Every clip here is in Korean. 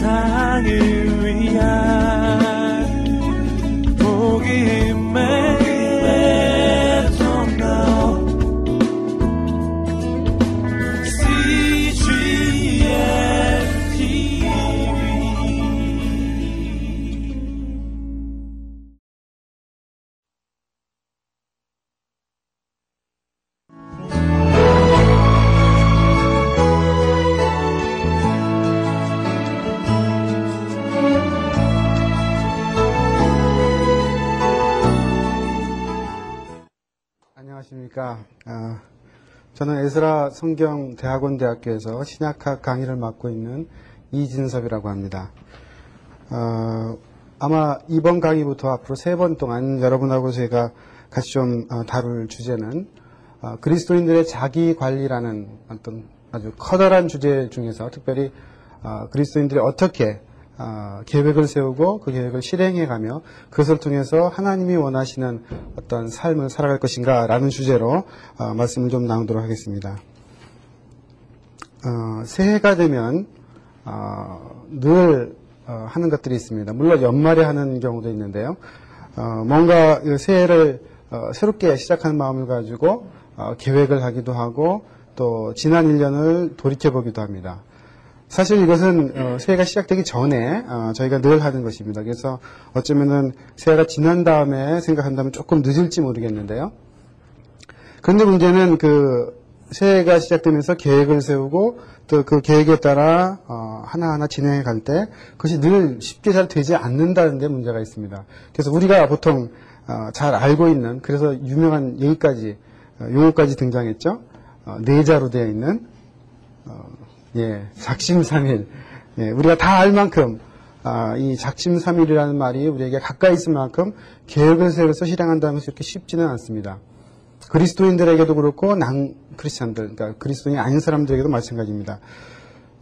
세상을 위한 에스라 성경 대학원 대학교에서 신약학 강의를 맡고 있는 이진섭이라고 합니다. 어, 아마 이번 강의부터 앞으로 세 번 동안 여러분하고 제가 같이 좀 어, 다룰 주제는 어, 그리스도인들의 자기 관리라는 어떤 아주 커다란 주제 중에서 특별히 어, 그리스도인들이 어떻게 어, 계획을 세우고 그 계획을 실행해 가며 그것을 통해서 하나님이 원하시는 어떤 삶을 살아갈 것인가 라는 주제로 어, 말씀을 좀 나누도록 하겠습니다. 어, 새해가 되면 어, 늘 어, 하는 것들이 있습니다. 물론 연말에 하는 경우도 있는데요. 어, 뭔가 그 새해를 새롭게 시작하는 마음을 가지고 계획을 하기도 하고 또 지난 1년을 돌이켜보기도 합니다. 사실 이것은 어, 새해가 시작되기 전에 어, 저희가 늘 하는 것입니다. 그래서 어쩌면은 새해가 지난 다음에 생각한다면 조금 늦을지 모르겠는데요. 그런데 문제는 그 새해가 시작되면서 계획을 세우고 또 그 계획에 따라 어, 하나하나 진행해 갈 때 그것이 늘 쉽게 잘 되지 않는다는 데 문제가 있습니다. 그래서 우리가 보통 잘 알고 있는 그래서 유명한 얘기까지 용어까지 등장했죠. 내자로 되어 있는 예, 작심삼일. 예, 우리가 다 알 만큼 아, 이 작심삼일이라는 말이 우리에게 가까이 있을 만큼 계획을 세워서 실행한다는 것이 그렇게 쉽지는 않습니다. 그리스도인들에게도 그렇고 난 크리스천들, 그러니까 그리스도인이 아닌 사람들에게도 마찬가지입니다.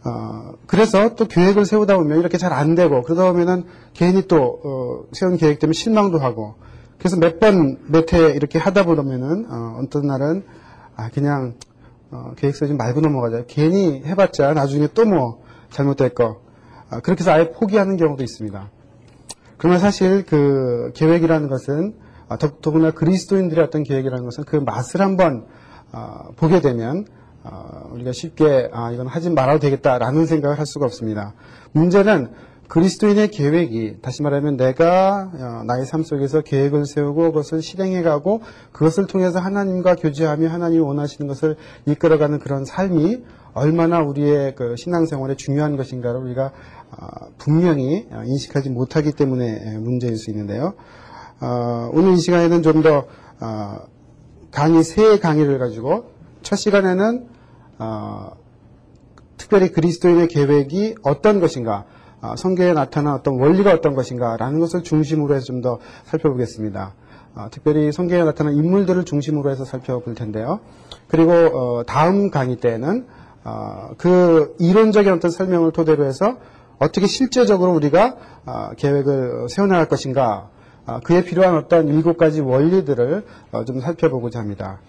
어, 그래서 또 계획을 세우다 보면 이렇게 잘 안 되고 그러다 보면은 괜히 또 어, 세운 계획 때문에 실망도 하고 그래서 몇 번 몇 해 이렇게 하다 보면은 어, 어떤 날은 아 그냥 어, 계획서 좀 말고 넘어가자. 괜히 해봤자 나중에 또 뭐 잘못될 거. 아, 그렇게 해서 아예 포기하는 경우도 있습니다. 그러나 사실 그 계획이라는 것은 아, 더구나 그리스도인들의 어떤 계획이라는 것은 그 맛을 한번 아, 보게 되면 아, 우리가 쉽게 아, 이건 하지 말아도 되겠다라는 생각을 할 수가 없습니다. 문제는 그리스도인의 계획이 다시 말하면 내가 어, 나의 삶 속에서 계획을 세우고 그것을 실행해 가고 그것을 통해서 하나님과 교제하며 하나님이 원하시는 것을 이끌어가는 그런 삶이 얼마나 우리의 그 신앙생활에 중요한 것인가를 우리가 어, 분명히 어, 인식하지 못하기 때문에 문제일 수 있는데요. 오늘 이 시간에는 좀 더 강의 세 강의를 가지고 첫 시간에는 특별히 그리스도인의 계획이 어떤 것인가 아, 성경에 나타난 어떤 원리가 어떤 것인가라는 것을 중심으로 해서 좀 더 살펴보겠습니다. 아, 특별히 성경에 나타난 인물들을 중심으로 해서 살펴볼 텐데요. 그리고 어, 다음 강의 때는 아, 그 이론적인 어떤 설명을 토대로 해서 어떻게 실제적으로 우리가 계획을 세워나갈 것인가 그에 필요한 어떤 일곱 가지 원리들을 어, 좀 살펴보고자 합니다.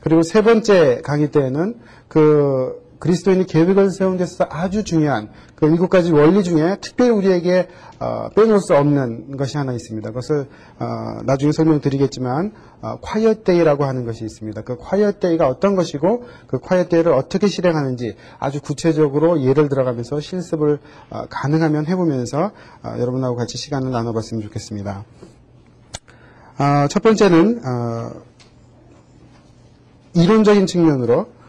그리고 세 번째 강의 때는 그 그리스도인이 계획을 세운 데서 아주 중요한 그 일곱 가지 원리 중에 특별히 우리에게 어, 빼놓을 수 없는 것이 하나 있습니다. 그것을 어, 나중에 설명드리겠지만 어, 콰이어데이라고 하는 것이 있습니다. 그 콰이어데이가 어떤 것이고 그 콰이어데이를 어떻게 실행하는지 아주 구체적으로 예를 들어가면서 실습을 어, 가능하면 해보면서 어, 여러분하고 같이 시간을 나눠봤으면 좋겠습니다. 어, 첫 번째는 이론적인 측면으로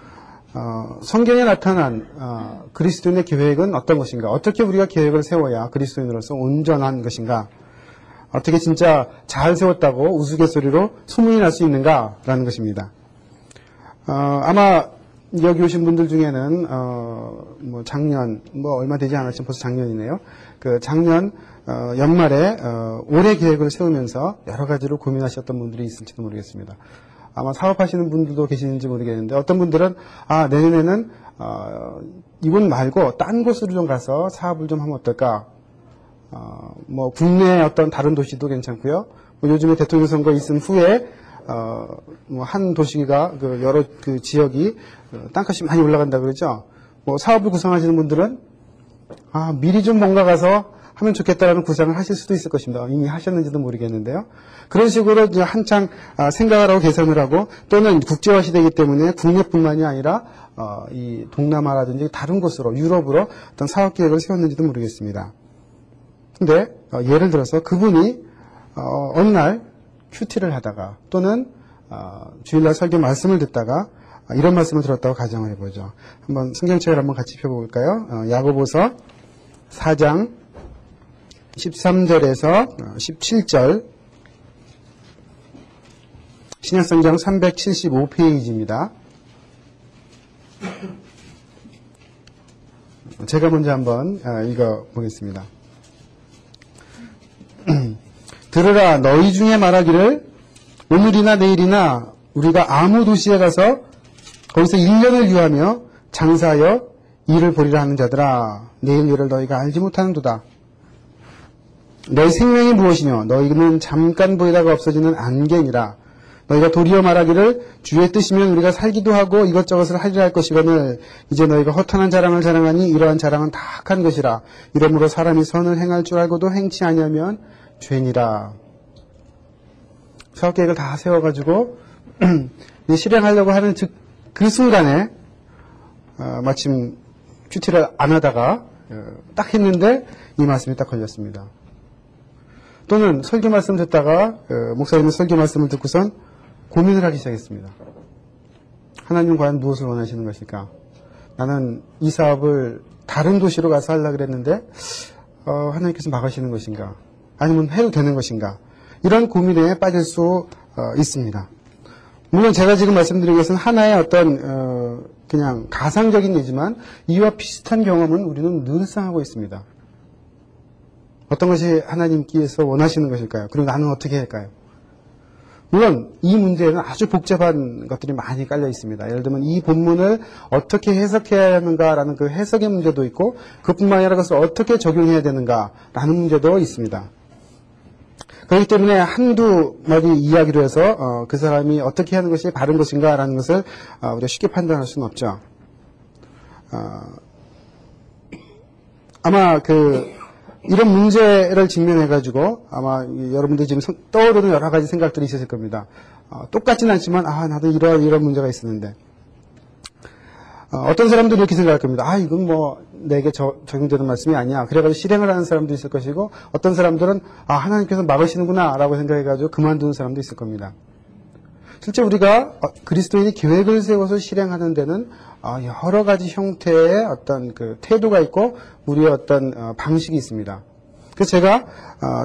어, 성경에 나타난 어, 그리스도인의 계획은 어떤 것인가? 어떻게 우리가 계획을 세워야 그리스도인으로서 온전한 것인가? 어떻게 진짜 잘 세웠다고 우스갯소리로 소문이 날 수 있는가라는 것입니다. 어, 아마 여기 오신 분들 중에는 어, 뭐 작년 뭐 얼마 되지 않았지만 벌써 작년이네요. 그 작년 어, 연말에 어, 올해 계획을 세우면서 여러 가지로 고민하셨던 분들이 있을지도 모르겠습니다. 아마 사업하시는 분들도 계시는지 모르겠는데 어떤 분들은 아 내년에는 어, 이곳 말고 딴 곳으로 좀 가서 사업을 좀 하면 어떨까? 어, 뭐 국내 어떤 다른 도시도 괜찮고요. 뭐 요즘에 대통령 선거 있은 후에 어, 뭐 한 도시가 그 여러 그 지역이 그 땅값이 많이 올라간다 그러죠. 뭐 사업을 구성하시는 분들은 아, 미리 좀 뭔가 가서 하면 좋겠다라는 구상을 하실 수도 있을 것입니다. 이미 하셨는지도 모르겠는데요. 그런 식으로 한창 아, 생각을 하고 개선을 하고 또는 국제화 시대이기 때문에 국내뿐만이 아니라 어, 이 동남아라든지 다른 곳으로 유럽으로 어떤 사업 계획을 세웠는지도 모르겠습니다. 근데 어, 예를 들어서 그분이 어, 어느 날 큐티를 하다가 또는 어, 주일날 설교 말씀을 듣다가 어, 이런 말씀을 들었다고 가정을 해보죠. 한번 성경책을 한번 같이 펴볼까요? 어, 야고보서 4장 13절에서 17절 신약성경 375페이지입니다. 제가 먼저 한번 읽어 보겠습니다. 들으라 너희 중에 말하기를 오늘이나 내일이나 우리가 아무 도시에 가서 거기서 1년을 유하며 장사하여 일을 벌이라 하는 자들아 내일 일을 너희가 알지 못하는도다. 너희 생명이 무엇이냐 너희는 잠깐 보이다가 없어지는 안개니라. 너희가 도리어 말하기를 주의 뜻이면 우리가 살기도 하고 이것저것을 하리라 할 것이거늘 이제 너희가 허탄한 자랑을 자랑하니 이러한 자랑은 다 악한 것이라. 이러므로 사람이 선을 행할 줄 알고도 행치 아니하면 죄니라. 사업 계획을 다 세워가지고 실행하려고 하는 즉, 그 순간에 어, 마침 큐티를 안 하다가 어, 딱 했는데 이 말씀이 딱 걸렸습니다. 또는 설교 말씀 듣다가 어, 목사님의 설교 말씀을 듣고선 고민을 하기 시작했습니다. 하나님 과연 무엇을 원하시는 것일까? 나는 이 사업을 다른 도시로 가서 하려고 그랬는데 어, 하나님께서 막으시는 것인가? 아니면 해도 되는 것인가? 이런 고민에 빠질 수 어, 있습니다. 물론 제가 지금 말씀드린 것은 하나의 어떤 어, 그냥 가상적인 예지만 이와 비슷한 경험은 우리는 늘상 하고 있습니다. 어떤 것이 하나님께서 원하시는 것일까요? 그리고 나는 어떻게 할까요? 물론 이 문제에는 아주 복잡한 것들이 많이 깔려 있습니다. 예를 들면 이 본문을 어떻게 해석해야 하는가라는 그 해석의 문제도 있고 그뿐만 아니라 그것을 어떻게 적용해야 되는가라는 문제도 있습니다. 그렇기 때문에 한두 마디 이야기로 해서 어, 그 사람이 어떻게 하는 것이 바른 것인가라는 것을 어, 우리가 쉽게 판단할 수는 없죠. 어, 아마 그 이런 문제를 직면해가지고 아마 여러분들이 지금 떠오르는 여러 가지 생각들이 있으실 겁니다. 어, 똑같지는 않지만 아 나도 이런 이런 문제가 있었는데 어, 떤 사람들은 이렇게 생각할 겁니다. 아 이건 뭐 내게 저, 적용되는 말씀이 아니야. 그래가지고 실행을 하는 사람도 있을 것이고 어떤 사람들은 아 하나님께서 막으시는구나 라고 생각해가지고 그만두는 사람도 있을 겁니다. 실제 우리가 어, 그리스도인이 계획을 세워서 실행하는 데는 어, 여러 가지 형태의 어떤 그 태도가 있고 우리의 어떤 어, 방식이 있습니다. 그래서 제가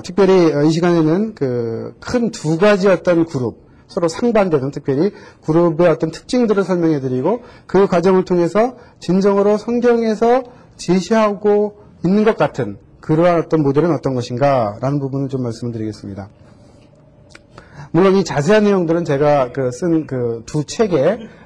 특별히 이 시간에는 그 큰 두 가지 어떤 그룹 서로 상반되는 특별히 그룹의 어떤 특징들을 설명해 드리고 그 과정을 통해서 진정으로 성경에서 제시하고 있는 것 같은 그러한 어떤 모델은 어떤 것인가 라는 부분을 좀 말씀을 드리겠습니다. 물론 이 자세한 내용들은 제가 그 쓴 그 두 책에 어,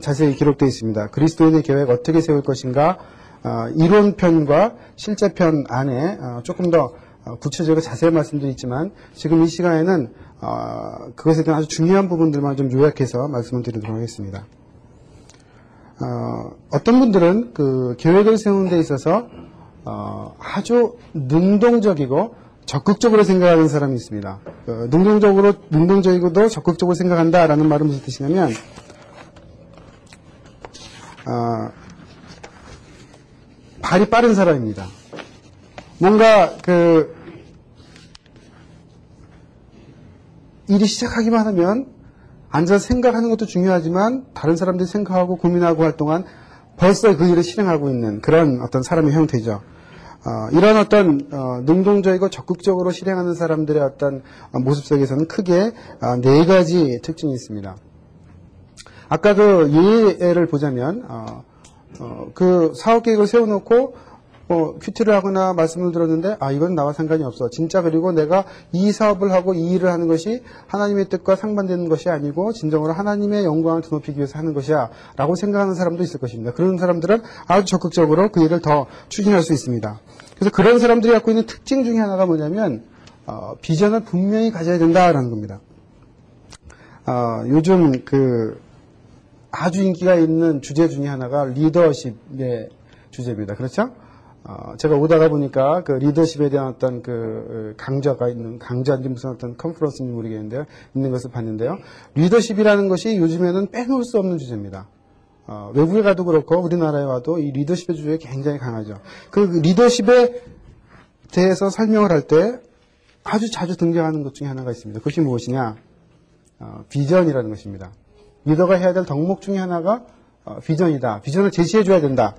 자세히 기록되어 있습니다. 그리스도인의 계획 어떻게 세울 것인가 어, 이론편과 실제편 안에 어, 조금 더 어, 구체적으로 자세히 말씀드리지만 지금 이 시간에는 어, 그것에 대한 아주 중요한 부분들만 좀 요약해서 말씀을 드리도록 하겠습니다. 어, 떤 분들은 그 계획을 세우는 데 있어서 아주 능동적이고 적극적으로 생각하는 사람이 있습니다. 어, 능동적으로, 능동적이고도 적극적으로 생각한다라는 말은 무슨 뜻이냐면, 어, 발이 빠른 사람입니다. 뭔가 그 일이 시작하기만 하면 앉아서 생각하는 것도 중요하지만 다른 사람들이 생각하고 고민하고 할 동안 벌써 그 일을 실행하고 있는 그런 어떤 사람의 형태죠. 어, 이런 어떤 어, 능동적이고 적극적으로 실행하는 사람들의 어떤 어, 모습 속에서는 크게 어, 네 가지 특징이 있습니다. 아까 그 예를 보자면 어, 어, 그 사업 계획을 세워놓고 어, 큐티를 하거나 말씀을 들었는데 아 이건 나와 상관이 없어. 진짜 그리고 내가 이 사업을 하고 이 일을 하는 것이 하나님의 뜻과 상반되는 것이 아니고 진정으로 하나님의 영광을 드높이기 위해서 하는 것이야 라고 생각하는 사람도 있을 것입니다. 그런 사람들은 아주 적극적으로 그 일을 더 추진할 수 있습니다. 그래서 그런 사람들이 갖고 있는 특징 중에 하나가 뭐냐면 어, 비전을 분명히 가져야 된다라는 겁니다. 어, 요즘 그 아주 인기가 있는 주제 중에 하나가 리더십의 주제입니다. 그렇죠? 어, 제가 오다가 보니까 그 리더십에 대한 어떤 그 강좌가 있는 강좌인지 무슨 어떤 컨퍼런스인지 모르겠는데요. 있는 것을 봤는데요. 리더십이라는 것이 요즘에는 빼놓을 수 없는 주제입니다. 어, 외국에 가도 그렇고 우리나라에 와도 이 리더십의 주제 굉장히 강하죠. 그 리더십에 대해서 설명을 할 때 아주 자주 등장하는 것 중에 하나가 있습니다. 그것이 무엇이냐? 어, 비전이라는 것입니다. 리더가 해야 될 덕목 중에 하나가 어, 비전이다. 비전을 제시해 줘야 된다.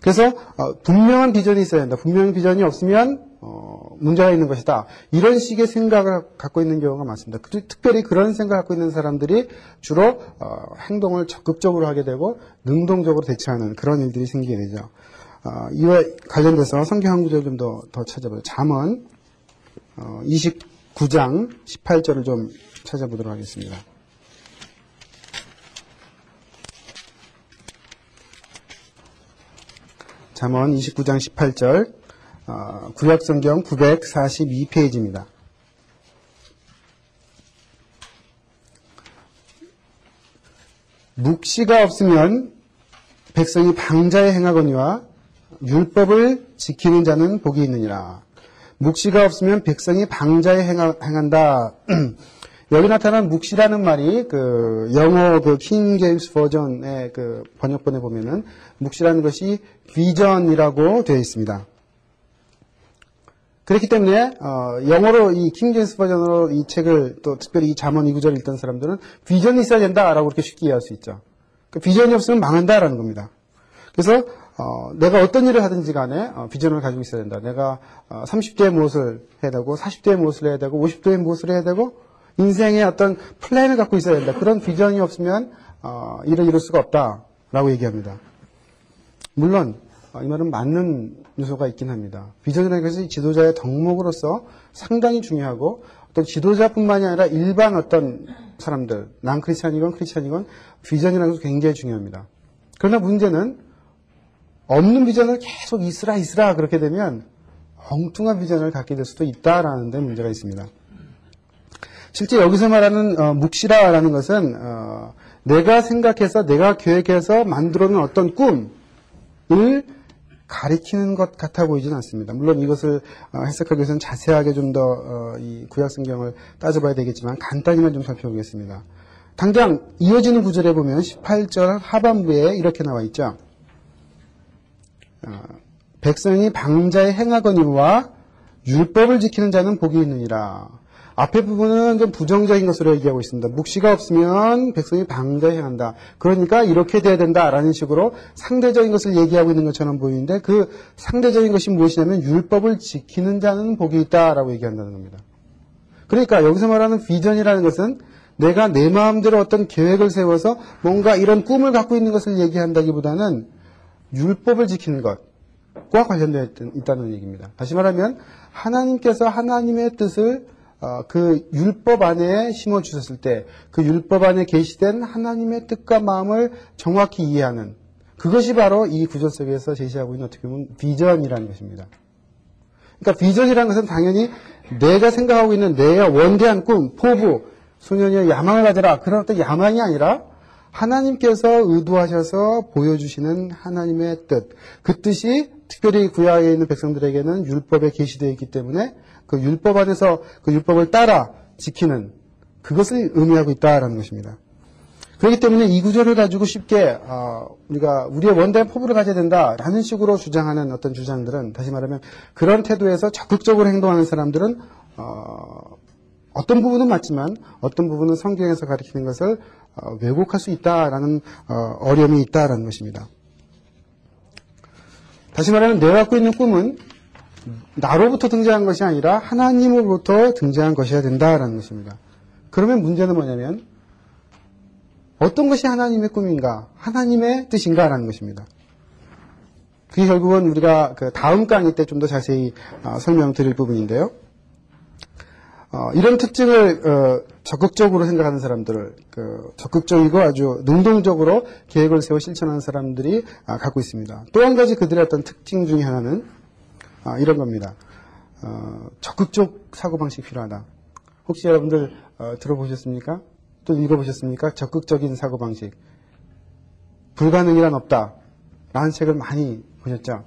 그래서 어, 분명한 비전이 있어야 된다. 분명한 비전이 없으면 어, 문제가 있는 것이다. 이런 식의 생각을 갖고 있는 경우가 많습니다. 그, 특별히 그런 생각을 갖고 있는 사람들이 주로 어, 행동을 적극적으로 하게 되고 능동적으로 대처하는 그런 일들이 생기게 되죠. 어, 이와 관련돼서 성경 한 구절 좀 더 더 찾아보죠. 잠언 29장 18절을 좀 찾아보도록 하겠습니다. 잠언 29장 18절 어, 구약성경 942페이지입니다. 묵시가 없으면 백성이 방자에 행하거니와 율법을 지키는 자는 복이 있느니라. 묵시가 없으면 백성이 방자에 행하, 행한다. 여기 나타난 묵시라는 말이 그 영어 그 킹 제임스 버전의 그 번역본에 보면은 묵시라는 것이 비전이라고 되어 있습니다. 그렇기 때문에 어, 영어로 이킹 제임스 버전으로 이 책을 또 특별히 이 잠언 이구절을 읽던 사람들은 비전이 있어야 된다라고 그렇게 쉽게 이해할 수 있죠. 그 비전이 없으면 망한다라는 겁니다. 그래서 어, 내가 어떤 일을 하든지 간에 어, 비전을 가지고 있어야 된다. 내가 어, 30대에 무엇을 해야 되고 40대에 무엇을 해야 되고 50대에 무엇을 해야 되고 인생의 어떤 플랜을 갖고 있어야 된다. 그런 비전이 없으면 어, 일을 이룰 수가 없다라고 얘기합니다. 물론 어, 이 말은 맞는 요소가 있긴 합니다. 비전이라는 것이 지도자의 덕목으로서 상당히 중요하고 어떤 지도자뿐만이 아니라 일반 어떤 사람들, 난 크리스찬이건 크리스찬이건 비전이라는 것이 굉장히 중요합니다. 그러나 문제는 없는 비전을 계속 있으라 있으라 그렇게 되면 엉뚱한 비전을 갖게 될 수도 있다라는 데 문제가 있습니다. 실제 여기서 말하는 어, 묵시라라는 것은 어, 내가 생각해서 내가 계획해서 만들어 놓은 어떤 꿈을 가리키는 것 같아 보이진 않습니다. 물론 이것을 어, 해석하기 위해서는 자세하게 좀 더이 어, 구약 성경을 따져봐야 되겠지만 간단히만 좀 살펴보겠습니다. 당장 이어지는 구절에 보면 18절 하반부에 이렇게 나와 있죠. 어, 백성이 방자에 행하거니와 율법을 지키는 자는 복이 있느니라. 앞에 부분은 좀 부정적인 것으로 얘기하고 있습니다. 묵시가 없으면 백성이 방자에 행한다. 그러니까 이렇게 돼야 된다라는 식으로 상대적인 것을 얘기하고 있는 것처럼 보이는데 그 상대적인 것이 무엇이냐면 율법을 지키는 자는 복이 있다라고 얘기한다는 겁니다. 그러니까 여기서 말하는 비전이라는 것은 내가 내 마음대로 어떤 계획을 세워서 뭔가 이런 꿈을 갖고 있는 것을 얘기한다기보다는 율법을 지키는 것과 관련되어 있다는 얘기입니다. 다시 말하면 하나님께서 하나님의 뜻을 어, 그 율법 안에 심어 주셨을 때 그 율법 안에 계시된 하나님의 뜻과 마음을 정확히 이해하는 그것이 바로 이 구절 속에서 제시하고 있는 어떻게 보면 비전이라는 것입니다. 그러니까 비전이라는 것은 당연히 내가 생각하고 있는 내 원대한 꿈, 포부, 소년의 야망을 가져라 그런 어떤 야망이 아니라 하나님께서 의도하셔서 보여주시는 하나님의 뜻, 그 뜻이 특별히 구약에 있는 백성들에게는 율법에 계시되어 있기 때문에 그 율법 안에서 그 율법을 따라 지키는 그것을 의미하고 있다라는 것입니다. 그렇기 때문에 이 구절을 가지고 쉽게 어, 우리가 우리의 원대한 포부를 가져야 된다라는 식으로 주장하는 어떤 주장들은 다시 말하면 그런 태도에서 적극적으로 행동하는 사람들은 어, 어떤 부분은 맞지만 어떤 부분은 성경에서 가리키는 것을 어, 왜곡할 수 있다라는 어, 어려움이 있다라는 것입니다. 다시 말하면 내가 갖고 있는 꿈은 나로부터 등장한 것이 아니라 하나님으로부터 등장한 것이어야 된다라는 것입니다. 그러면 문제는 뭐냐면 어떤 것이 하나님의 꿈인가, 하나님의 뜻인가라는 것입니다. 그게 결국은 우리가 그 다음 강의 때 좀 더 자세히 어, 설명드릴 부분인데요. 어, 이런 특징을 어, 적극적으로 생각하는 사람들을 그 적극적이고 아주 능동적으로 계획을 세워 실천하는 사람들이 아, 갖고 있습니다. 또 한 가지 그들의 어떤 특징 중에 하나는 아, 이런 겁니다. 어, 적극적 사고방식 필요하다. 혹시 여러분들 어, 들어보셨습니까? 또 읽어보셨습니까? 적극적인 사고방식. 불가능이란 없다. 라는 책을 많이 보셨죠?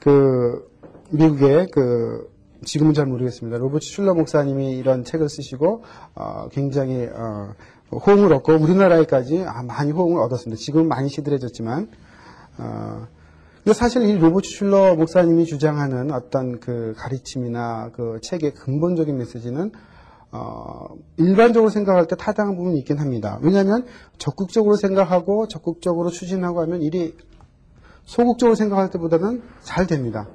그 미국의 그 지금은 잘 모르겠습니다. 로버트 슐러 목사님이 이런 책을 쓰시고 어, 굉장히 어, 호응을 얻고 우리나라에까지 아, 많이 호응을 얻었습니다. 지금 많이 시들해졌지만 어, 근데 사실 이 로버트 슐러 목사님이 주장하는 어떤 그 가르침이나 그 책의 근본적인 메시지는 어, 일반적으로 생각할 때 타당한 부분이 있긴 합니다. 왜냐하면 적극적으로 생각하고 적극적으로 추진하고 하면 일이 소극적으로 생각할 때보다는 잘 됩니다.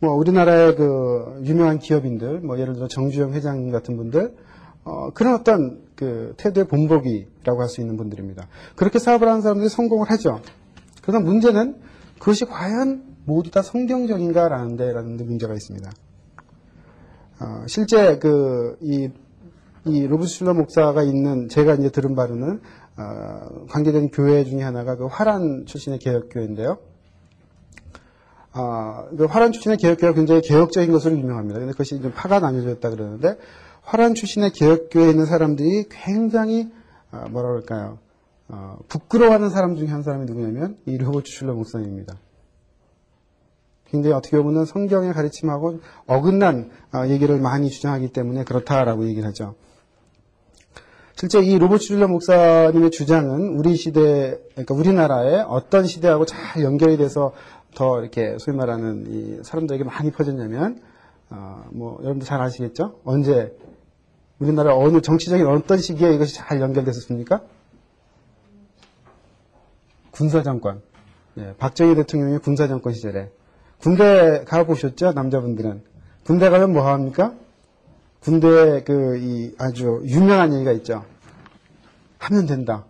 뭐 우리나라의 그 유명한 기업인들, 뭐 예를 들어 정주영 회장님 같은 분들, 어, 그런 어떤 그 태도의 본보기라고 할 수 있는 분들입니다. 그렇게 사업을 하는 사람들이 성공을 하죠. 그러나 문제는 그것이 과연 모두 다 성경적인가라는 데라는 데 문제가 있습니다. 어, 실제 그, 이, 이 로브스 슐러 목사가 있는 제가 이제 들은 바로는 어, 관계된 교회 중에 하나가 그 화란 출신의 개혁교회인데요. 어, 그 화란 출신의 개혁교회가 굉장히 개혁적인 것으로 유명합니다. 근데 그것이 좀 파가 나뉘어졌다 그러는데 화란 출신의 개혁교회에 있는 사람들이 굉장히 어, 뭐라 그럴까요? 어, 부끄러워하는 사람 중에 한 사람이 누구냐면 이 로버트 슐러 목사님입니다. 굉장히 어떻게 보면 성경의 가르침하고 어긋난 어, 얘기를 많이 주장하기 때문에 그렇다라고 얘기를 하죠. 실제 이 로버트 슐러 목사님의 주장은 우리 시대, 그러니까 우리나라의 어떤 시대하고 잘 연결이 돼서 더 이렇게 소위 말하는 이 사람들에게 많이 퍼졌냐면, 어, 뭐, 여러분들 잘 아시겠죠? 언제, 우리나라 어느 정치적인 어떤 시기에 이것이 잘 연결됐었습니까? 군사정권. 예, 박정희 대통령의 군사정권 시절에. 군대 가보셨죠? 남자분들은. 군대 가면 뭐 합니까? 군대 그, 이 아주 유명한 얘기가 있죠. 하면 된다.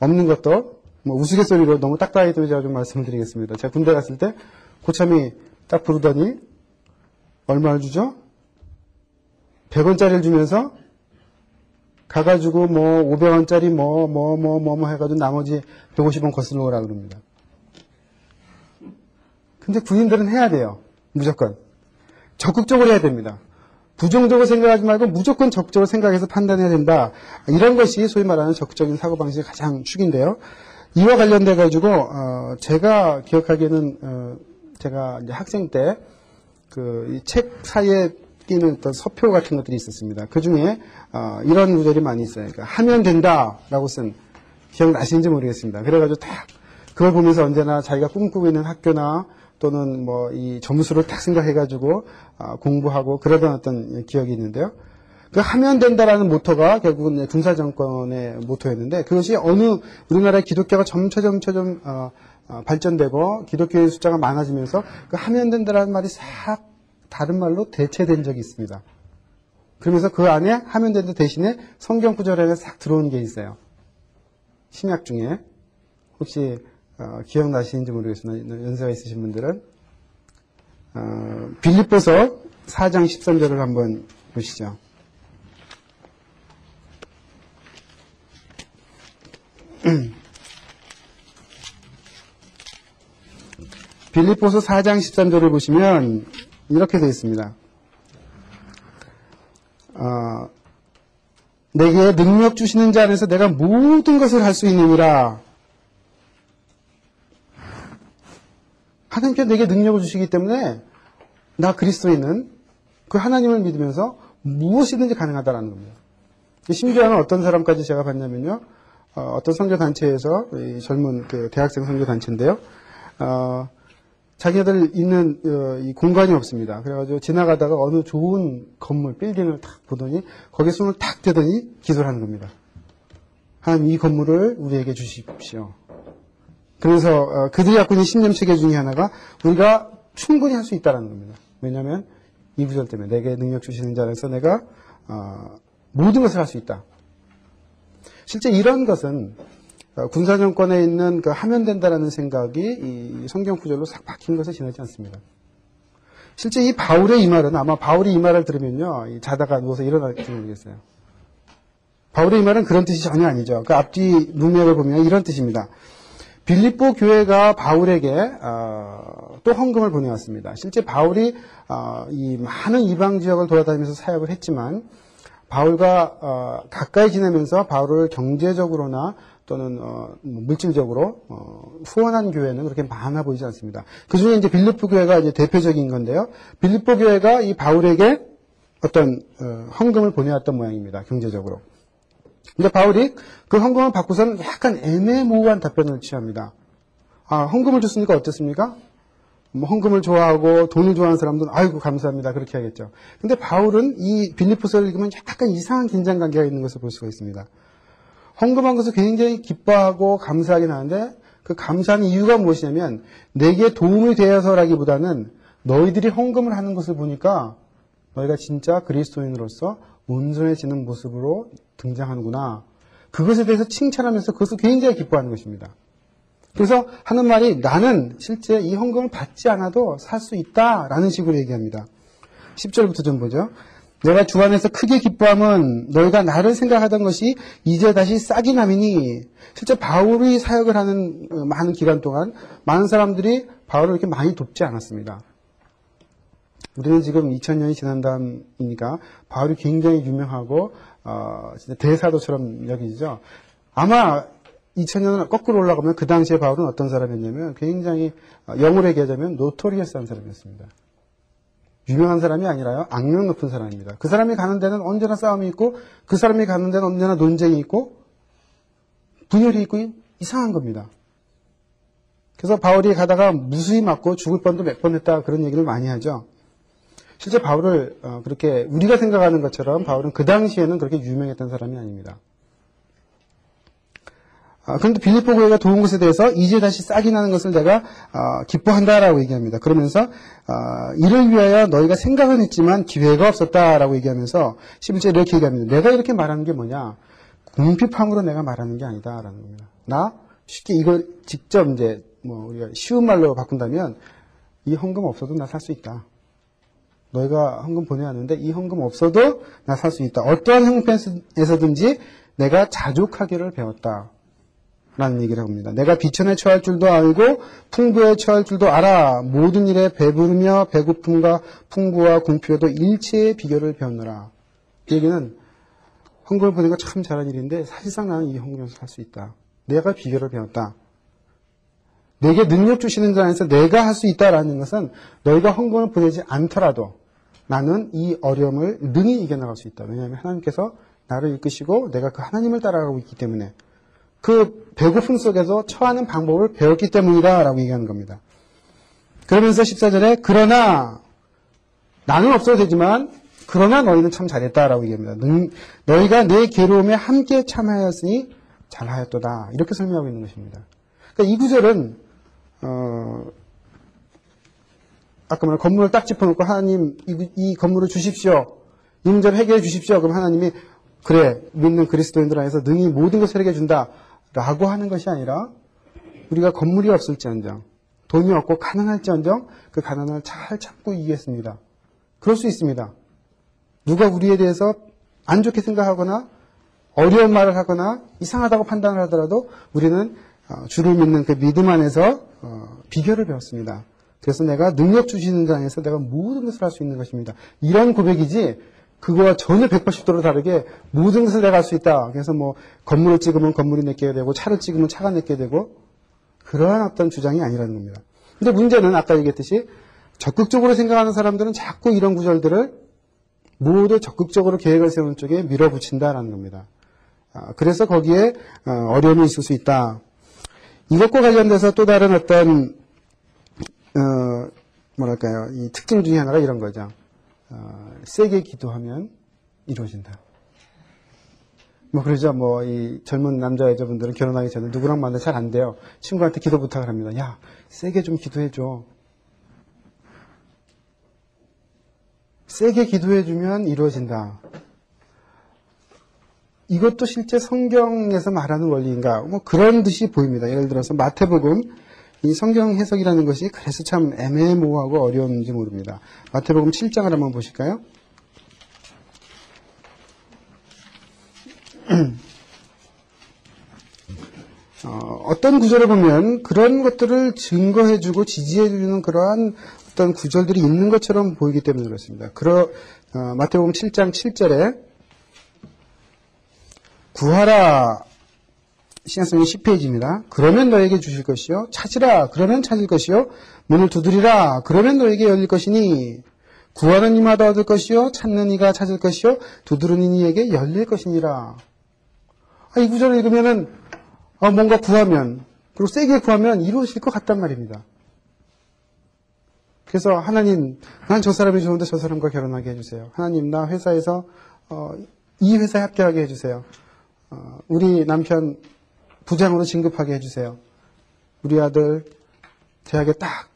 없는 것도 뭐 우스갯소리로 너무 딱딱하게 제가 좀 말씀을 드리겠습니다. 제가 군대 갔을 때 고참이 딱 부르더니 얼마를 주죠? 100원짜리를 주면서 가가지고 뭐 500원짜리 뭐 뭐 뭐 뭐 뭐 해가지고 나머지 150원 거슬러 오라 그럽니다. 근데 군인들은 해야 돼요. 무조건. 적극적으로 해야 됩니다. 부정적으로 생각하지 말고 무조건 적극적으로 생각해서 판단해야 된다. 이런 것이 소위 말하는 적극적인 사고방식의 가장 축인데요. 이와 관련돼 가지고 어, 제가 기억하기에는 어, 제가 학생 때 그 책 사이에 끼는 어떤 서표 같은 것들이 있었습니다. 그 중에 어, 이런 구절이 많이 있어요. 그러니까 하면 된다라고 쓴 기억나시는지 모르겠습니다. 그래가지고 딱 그걸 보면서 언제나 자기가 꿈꾸고 있는 학교나 또는 뭐 이 점수를 딱 생각해가지고 어, 공부하고 그러던 어떤 기억이 있는데요. 그 하면 된다라는 모토가 결국은 군사 정권의 모토였는데 그것이 어느 우리나라의 기독교가 점차 점차 좀 어, 어, 발전되고 기독교의 숫자가 많아지면서 그 하면 된다라는 말이 싹 다른 말로 대체된 적이 있습니다. 그러면서 그 안에 하면 된다 대신에 성경 구절 안에 싹 들어온 게 있어요. 신약 중에 혹시 어, 기억나시는지 모르겠습니다. 연세가 있으신 분들은 어, 빌립보서 4장 13절을 한번 보시죠. 빌립보서 4장 13절을 보시면 이렇게 되어 있습니다. 어, 내게 능력 주시는 자 안에서 내가 모든 것을 할 수 있느니라. 하나님께서 내게 능력을 주시기 때문에 나 그리스도인은 그 하나님을 믿으면서 무엇이든지 가능하다라는 겁니다. 심지어는 어떤 사람까지 제가 봤냐면요. 어, 떤 선교 단체에서 젊은 그 대학생 선교 단체인데요. 어, 자기들 있는 어, 이 공간이 없습니다. 그래가지고 지나가다가 어느 좋은 건물, 빌딩을 딱 보더니 거기에 손을 탁 대더니 기도를 하는 겁니다. 하나님 이 건물을 우리에게 주십시오. 그래서 어, 그들이 갖고 있는 신념 체계 중에 하나가 우리가 충분히 할 수 있다는 겁니다. 왜냐하면 이 구절 때문에 내게 능력 주시는 자라서 내가 어, 모든 것을 할 수 있다. 실제 이런 것은 어, 군사 정권에 있는 그 하면 된다라는 생각이 이 성경 구절로 싹 박힌 것에 지나지 않습니다. 실제 이 바울의 이 말은 아마 바울이 이 말을 들으면요 자다가 누워서 일어날지 모르겠어요. 바울의 이 말은 그런 뜻이 전혀 아니죠. 그 앞뒤 문맥을 보면 이런 뜻입니다. 빌립보 교회가 바울에게 어, 또 헌금을 보내왔습니다. 실제 바울이 어, 이 많은 이방 지역을 돌아다니면서 사역을 했지만 바울과 어, 가까이 지내면서 바울을 경제적으로나 또는 어, 뭐 물질적으로 어, 후원한 교회는 그렇게 많아 보이지 않습니다. 그 중에 이제 빌리프 교회가 이제 대표적인 건데요. 빌리프 교회가 이 바울에게 어떤 어, 헌금을 보내왔던 모양입니다. 경제적으로. 근데 바울이 그 헌금을 받고서는 약간 애매모호한 답변을 취합니다. 아, 헌금을 줬으니까 어땠습니까? 뭐 헌금을 좋아하고 돈을 좋아하는 사람들은 아이고 감사합니다 그렇게 하겠죠. 근데 바울은 이 빌리포스를 읽으면 약간 이상한 긴장 관계가 있는 것을 볼 수가 있습니다. 헌금한 것을 굉장히 기뻐하고 감사하긴 하는데 그 감사하는 이유가 무엇이냐면 내게 도움이 되어서라기보다는 너희들이 헌금을 하는 것을 보니까 너희가 진짜 그리스도인으로서 온전해지는 모습으로 등장하는구나. 그것에 대해서 칭찬하면서 그것을 굉장히 기뻐하는 것입니다. 그래서 하는 말이 나는 실제 이 헌금을 받지 않아도 살 수 있다라는 식으로 얘기합니다. 10절부터 좀 보죠. 내가 주 안에서 크게 기뻐함은 너희가 나를 생각하던 것이 이제 다시 싹이 남이니 실제 바울이 사역을 하는 어, 많은 기간 동안 많은 사람들이 바울을 이렇게 많이 돕지 않았습니다. 우리는 지금 2000년이 지난 다음이니까 바울이 굉장히 유명하고 어, 진짜 대사도처럼 여기죠. 아마 2000년을 거꾸로 올라가면 그 당시에 바울은 어떤 사람이었냐면 굉장히 어, 영어로 얘기하자면 노토리어스한 사람이었습니다. 유명한 사람이 아니라요. 악명 높은 사람입니다. 그 사람이 가는 데는 언제나 싸움이 있고 그 사람이 가는 데는 언제나 논쟁이 있고 분열이 있고 이상한 겁니다. 그래서 바울이 가다가 무수히 맞고 죽을 뻔도 몇 번 했다 그런 얘기를 많이 하죠. 실제 바울을 어, 그렇게 우리가 생각하는 것처럼 바울은 그 당시에는 그렇게 유명했던 사람이 아닙니다. 아, 그런데 빌리포 교회가 도운 것에 대해서 이제 다시 싹이 나는 것을 내가 아, 기뻐한다라고 얘기합니다. 그러면서 아, 이를 위하여 너희가 생각은 했지만 기회가 없었다라고 얘기하면서 11절 이렇게 얘기합니다. 내가 이렇게 말하는 게 뭐냐? 궁핍함으로 내가 말하는 게 아니다라는 겁니다. 나 쉽게 이걸 직접 이제 뭐 우리가 쉬운 말로 바꾼다면 이 헌금 없어도 나 살 수 있다. 너희가 헌금 보내왔는데 이 헌금 없어도 나 살 수 있다. 어떠한 형편에서든지 내가 자족하기를 배웠다. 라는 얘기를 합니다. 내가 비천에 처할 줄도 알고 풍부에 처할 줄도 알아. 모든 일에 배부르며 배고픔과 풍부와 궁핍에도 일체의 비결을 배웠노라. 이 얘기는 헌금을 보내는 건참 잘한 일인데 사실상 나는 이 헌금에서 살수 있다. 내가 비결을 배웠다. 내게 능력 주시는 자 안에서 내가 할 수 있다라는 것은 너희가 헌금을 보내지 않더라도 나는 이 어려움을 능히 이겨나갈 수 있다. 왜냐하면 하나님께서 나를 이끄시고 내가 그 하나님을 따라가고 있기 때문에 그 배고픔 속에서 처하는 방법을 배웠기 때문이다 라고 얘기하는 겁니다. 그러면서 14절에 그러나 나는 없어도 되지만 그러나 너희는 참 잘했다 라고 얘기합니다. 너희가 내 괴로움에 함께 참하였으니 잘하였도다. 이렇게 설명하고 있는 것입니다. 그러니까 이 구절은 어, 아까 말한 건물을 딱 짚어놓고 하나님 이, 이 건물을 주십시오. 이 문제를 해결해 주십시오. 그럼 하나님이 그래 믿는 그리스도인들 안에서 능히 모든 것을 해결해 준다. 라고 하는 것이 아니라 우리가 건물이 없을지언정 돈이 없고 가난할지언정 그 가난을 잘 참고 이기겠습니다. 그럴 수 있습니다. 누가 우리에 대해서 안 좋게 생각하거나 어려운 말을 하거나 이상하다고 판단을 하더라도 우리는 어, 주를 믿는 그 믿음 안에서 어, 비결을 배웠습니다. 그래서 내가 능력 주시는 장에서 내가 모든 것을 할 수 있는 것입니다. 이런 고백이지 그거와 전혀 180도로 다르게 모든 것을 내가 할 수 있다. 그래서 뭐 건물을 찍으면 건물이 내게 되고 차를 찍으면 차가 내게 되고 그러한 어떤 주장이 아니라는 겁니다. 근데 문제는 아까 얘기했듯이 적극적으로 생각하는 사람들은 자꾸 이런 구절들을 모두 적극적으로 계획을 세우는 쪽에 밀어붙인다라는 겁니다. 아, 그래서 거기에 어, 어려움이 있을 수 있다. 이것과 관련돼서 또 다른 어떤 어, 뭐랄까요 이 특징 중에 하나가 이런 거죠. 어, 세게 기도하면 이루어진다. 뭐 그러죠. 뭐이 젊은 남자 여자분들은 결혼하기 전에 누구랑 만나 잘 안 돼요. 친구한테 기도 부탁을 합니다. 야 세게 좀 기도해 줘. 세게 기도해 주면 이루어진다. 이것도 실제 성경에서 말하는 원리인가? 뭐 그런 듯이 보입니다. 예를 들어서 마태복음 이 성경 해석이라는 것이 그래서 참 애매모호하고 어려운지 모릅니다. 마태복음 7장을 한번 보실까요? 어, 떤 구절을 보면 그런 것들을 증거해주고 지지해주는 그러한 어떤 구절들이 있는 것처럼 보이기 때문에 그렇습니다. 그러, 어, 마태복음 7장 7절에 구하라 신약성경 10페이지입니다. 그러면 너에게 주실 것이요. 찾으라. 그러면 찾을 것이요. 문을 두드리라. 그러면 너에게 열릴 것이니. 구하는 이마다 얻을 것이요. 찾는 이가 찾을 것이요. 두드리는 이에게 열릴 것이니라. 아, 이 구절을 읽으면은, 아, 뭔가 구하면, 그리고 세게 구하면 이루어질 것 같단 말입니다. 그래서 하나님, 난 저 사람이 좋은데 저 사람과 결혼하게 해주세요. 하나님, 나 회사에서, 어, 이 회사에 합격하게 해주세요. 어, 우리 남편 부장으로 진급하게 해주세요. 우리 아들 대학에 딱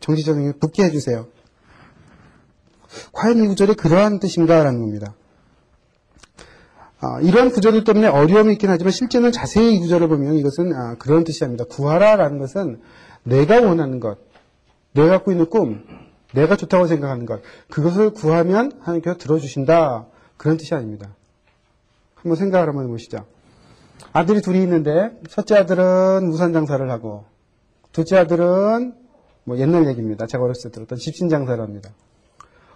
정치적인 붙게 해주세요. 과연 이 구절이 그러한 뜻인가라는 겁니다. 아, 이런 구절들 때문에 어려움이 있긴 하지만 실제는 자세히 이 구절을 보면 이것은 아, 그런 뜻이 아닙니다. 구하라라는 것은 내가 원하는 것, 내가 갖고 있는 꿈, 내가 좋다고 생각하는 것, 그것을 구하면 하나님께서 들어주신다. 그런 뜻이 아닙니다. 한번 생각을 한번 해보시죠. 아들이 둘이 있는데 첫째 아들은 우산 장사를 하고 둘째 아들은 뭐 옛날 얘기입니다. 제가 어렸을 때 들었던 집신 장사를 합니다.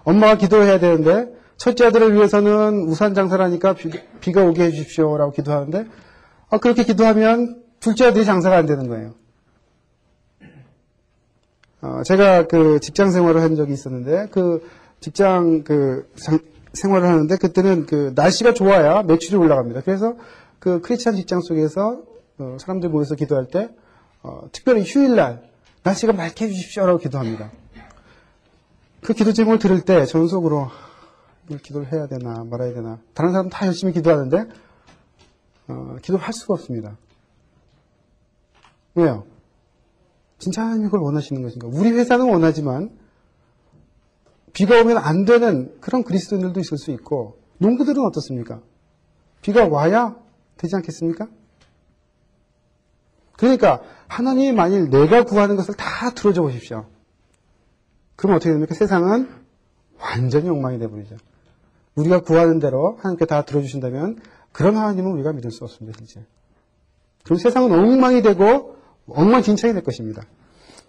엄마가 기도해야 되는데 첫째 아들을 위해서는 우산 장사를 하니까 비, 가 오게 해주십시오라고 기도하는데 아, 그렇게 기도하면 둘째 아들이 장사가 안 되는 거예요. 어, 제가 그 직장 생활을 한 적이 있었는데 그 직장 그 상, 생활을 하는데 그때는 그 날씨가 좋아야 매출이 올라갑니다. 그래서 그 크리스찬 직장 속에서 어, 사람들 모여서 기도할 때 어, 특별히 휴일날 날씨가 맑게 해주십시오라고 기도합니다. 그 기도 제목을 들을 때 저는 속으로 이걸 기도를 해야 되나 말아야 되나 다른 사람 다 열심히 기도하는데 어, 기도할 수가 없습니다. 왜요? 진짜 하나님 이걸 원하시는 것인가? 우리 회사는 원하지만 비가 오면 안 되는 그런 그리스도인들도 있을 수 있고 농부들은 어떻습니까? 비가 와야 되지 않겠습니까? 그러니까 하나님이 만일 내가 구하는 것을 다 들어줘 보십시오. 그럼 어떻게 됩니까? 세상은 완전히 엉망이 되버리죠. 우리가 구하는 대로 하나님께 다 들어주신다면 그런 하나님은 우리가 믿을 수 없습니다, 실제. 그럼 세상은 엉망이 되고 엉망진창이 될 것입니다.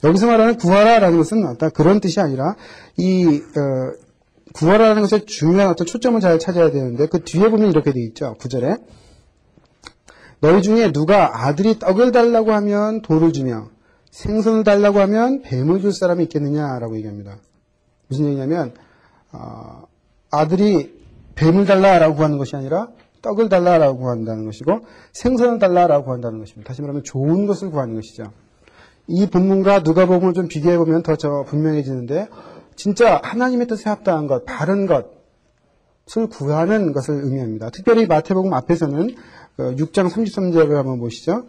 여기서 말하는 구하라라는 것은 어떤 그런 뜻이 아니라 이 어, 구하라는 것에 중요한 어떤 초점을 잘 찾아야 되는데 그 뒤에 보면 이렇게 돼 있죠. 구절에 너희 중에 누가 아들이 떡을 달라고 하면 돌을 주며 생선을 달라고 하면 뱀을 줄 사람이 있겠느냐라고 얘기합니다. 무슨 얘기냐면 어, 아들이 뱀을 달라라고 구하는 것이 아니라 떡을 달라라고 구한다는 것이고 생선을 달라라고 구한다는 것입니다. 다시 말하면 좋은 것을 구하는 것이죠. 이 본문과 누가복음을 좀 비교해 보면 더저 분명해지는데 진짜 하나님의 뜻에 합당한 것, 바른 것을 구하는 것을 의미합니다. 특별히 마태복음 앞에서는 6장 그 33절을 한번 보시죠.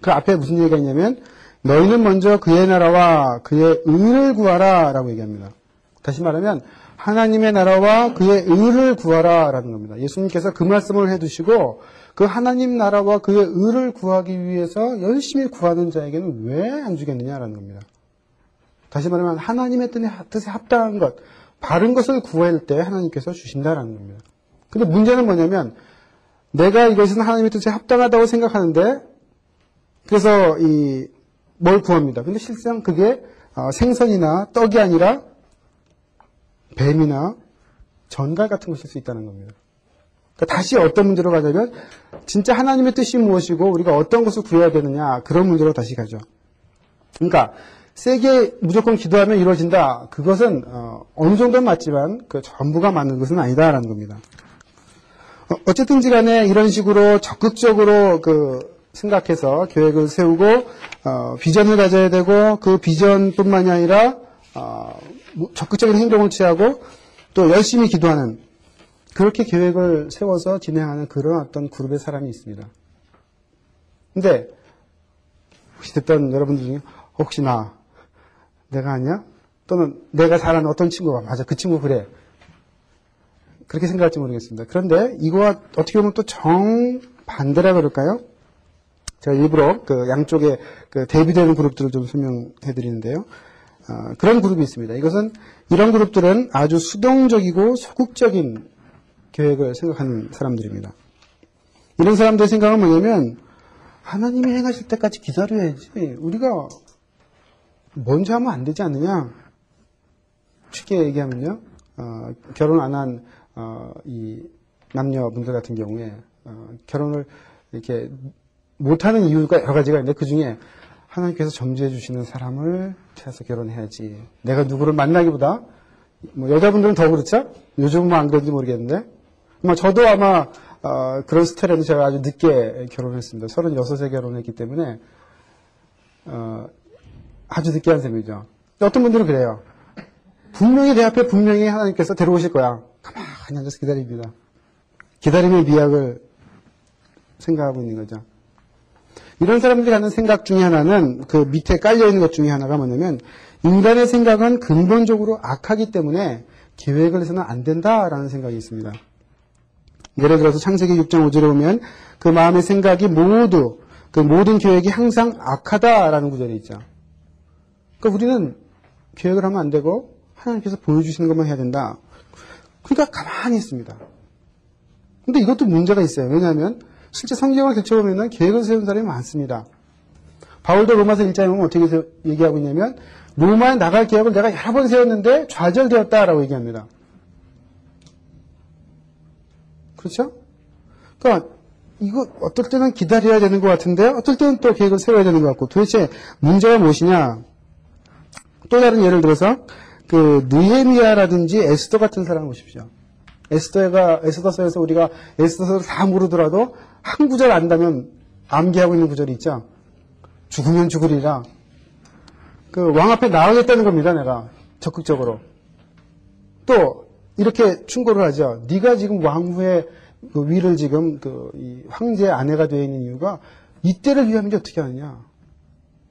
그 앞에 무슨 얘기가 있냐면 너희는 먼저 그의 나라와 그의 의를 구하라 라고 얘기합니다. 다시 말하면 하나님의 나라와 그의 의를 구하라 라는 겁니다. 예수님께서 그 말씀을 해두시고 그 하나님 나라와 그의 의를 구하기 위해서 열심히 구하는 자에게는 왜 안 주겠느냐라는 겁니다. 다시 말하면 하나님의 뜻에 합당한 것, 바른 것을 구할 때 하나님께서 주신다라는 겁니다. 근데 문제는 뭐냐면 내가 이것은 하나님의 뜻에 합당하다고 생각하는데 그래서 이 뭘 구합니다. 근데 실상 그게 어, 생선이나 떡이 아니라 뱀이나 전갈 같은 것일 수 있다는 겁니다. 그러니까 다시 어떤 문제로 가냐면 진짜 하나님의 뜻이 무엇이고 우리가 어떤 것을 구해야 되느냐 그런 문제로 다시 가죠. 그러니까 세게 무조건 기도하면 이루어진다. 그것은 어, 느 정도는 맞지만 그 전부가 맞는 것은 아니다라는 겁니다. 어, 어쨌든지 간에 이런 식으로 적극적으로 그 생각해서 계획을 세우고 어, 비전을 가져야 되고 그 비전뿐만이 아니라 어, 적극적인 행동을 취하고 또 열심히 기도하는 그렇게 계획을 세워서 진행하는 그런 어떤 그룹의 사람이 있습니다. 근데 혹시 듣던 여러분들 중에 혹시 나 내가 아니야? 또는 내가 잘 아는 어떤 친구가 맞아 그 친구 그래 그렇게 생각할지 모르겠습니다. 그런데 이거와 어떻게 보면 또 정반대라 그럴까요? 제가 일부러 그 양쪽에 그 대비되는 그룹들을 좀 설명해 드리는데요. 어, 그런 그룹이 있습니다. 이것은 이런 그룹들은 아주 수동적이고 소극적인 계획을 생각하는 사람들입니다. 이런 사람들의 생각은 뭐냐면 하나님이 행하실 때까지 기다려야지. 우리가 먼저 하면 안 되지 않느냐? 쉽게 얘기하면요. 어, 결혼 안 한 어, 이 남녀분들 같은 경우에 어, 결혼을 이렇게 못하는 이유가 여러 가지가 있는데 그 중에 하나님께서 점지해 주시는 사람을 찾아서 결혼해야지. 내가 누구를 만나기보다 뭐 여자분들은 더 그렇죠? 요즘은 뭐 안 그런지 모르겠는데 뭐 저도 아마 어, 그런 스타일에는 제가 아주 늦게 결혼했습니다. 36에 결혼했기 때문에 어, 아주 늦게 한 셈이죠. 어떤 분들은 그래요. 분명히 내 앞에 분명히 하나님께서 데려오실 거야. 가만히 앉아서 기다립니다. 기다림의 미학을 생각하고 있는 거죠. 이런 사람들이 하는 생각 중에 하나는 그 밑에 깔려 있는 것 중에 하나가 뭐냐면 인간의 생각은 근본적으로 악하기 때문에 계획을 해서는 안 된다라는 생각이 있습니다. 예를 들어서 창세기 6장 5절에 보면 그 마음의 생각이 모두 그 모든 계획이 항상 악하다라는 구절이 있죠. 그러니까 우리는 계획을 하면 안 되고 하나님께서 보여주시는 것만 해야 된다. 그러니까 가만히 있습니다. 근데 이것도 문제가 있어요. 왜냐하면 실제 성경을 펼쳐보면 계획을 세운 사람이 많습니다. 바울도 로마서 1장에 보면 어떻게 얘기하고 있냐면 로마에 나갈 계획을 내가 여러 번 세웠는데 좌절되었다라고 얘기합니다. 그렇죠? 그러니까 이거 어떨 때는 기다려야 되는 것 같은데 어떨 때는 또 계획을 세워야 되는 것 같고 도대체 문제가 무엇이냐? 또 다른 예를 들어서 그 느헤미야라든지 에스더 같은 사람 보십시오. 에스더가 에스더서에서 우리가 에스더서를 다 모르더라도 한 구절 안다면 암기하고 있는 구절이 있죠. 죽으면 죽으리라. 그 왕 앞에 나가겠다는 겁니다. 내가 적극적으로. 또 이렇게 충고를 하죠. 네가 지금 왕후의 그 위를 지금 그 황제의 아내가 되어 있는 이유가 이때를 위함인지 어떻게 하느냐.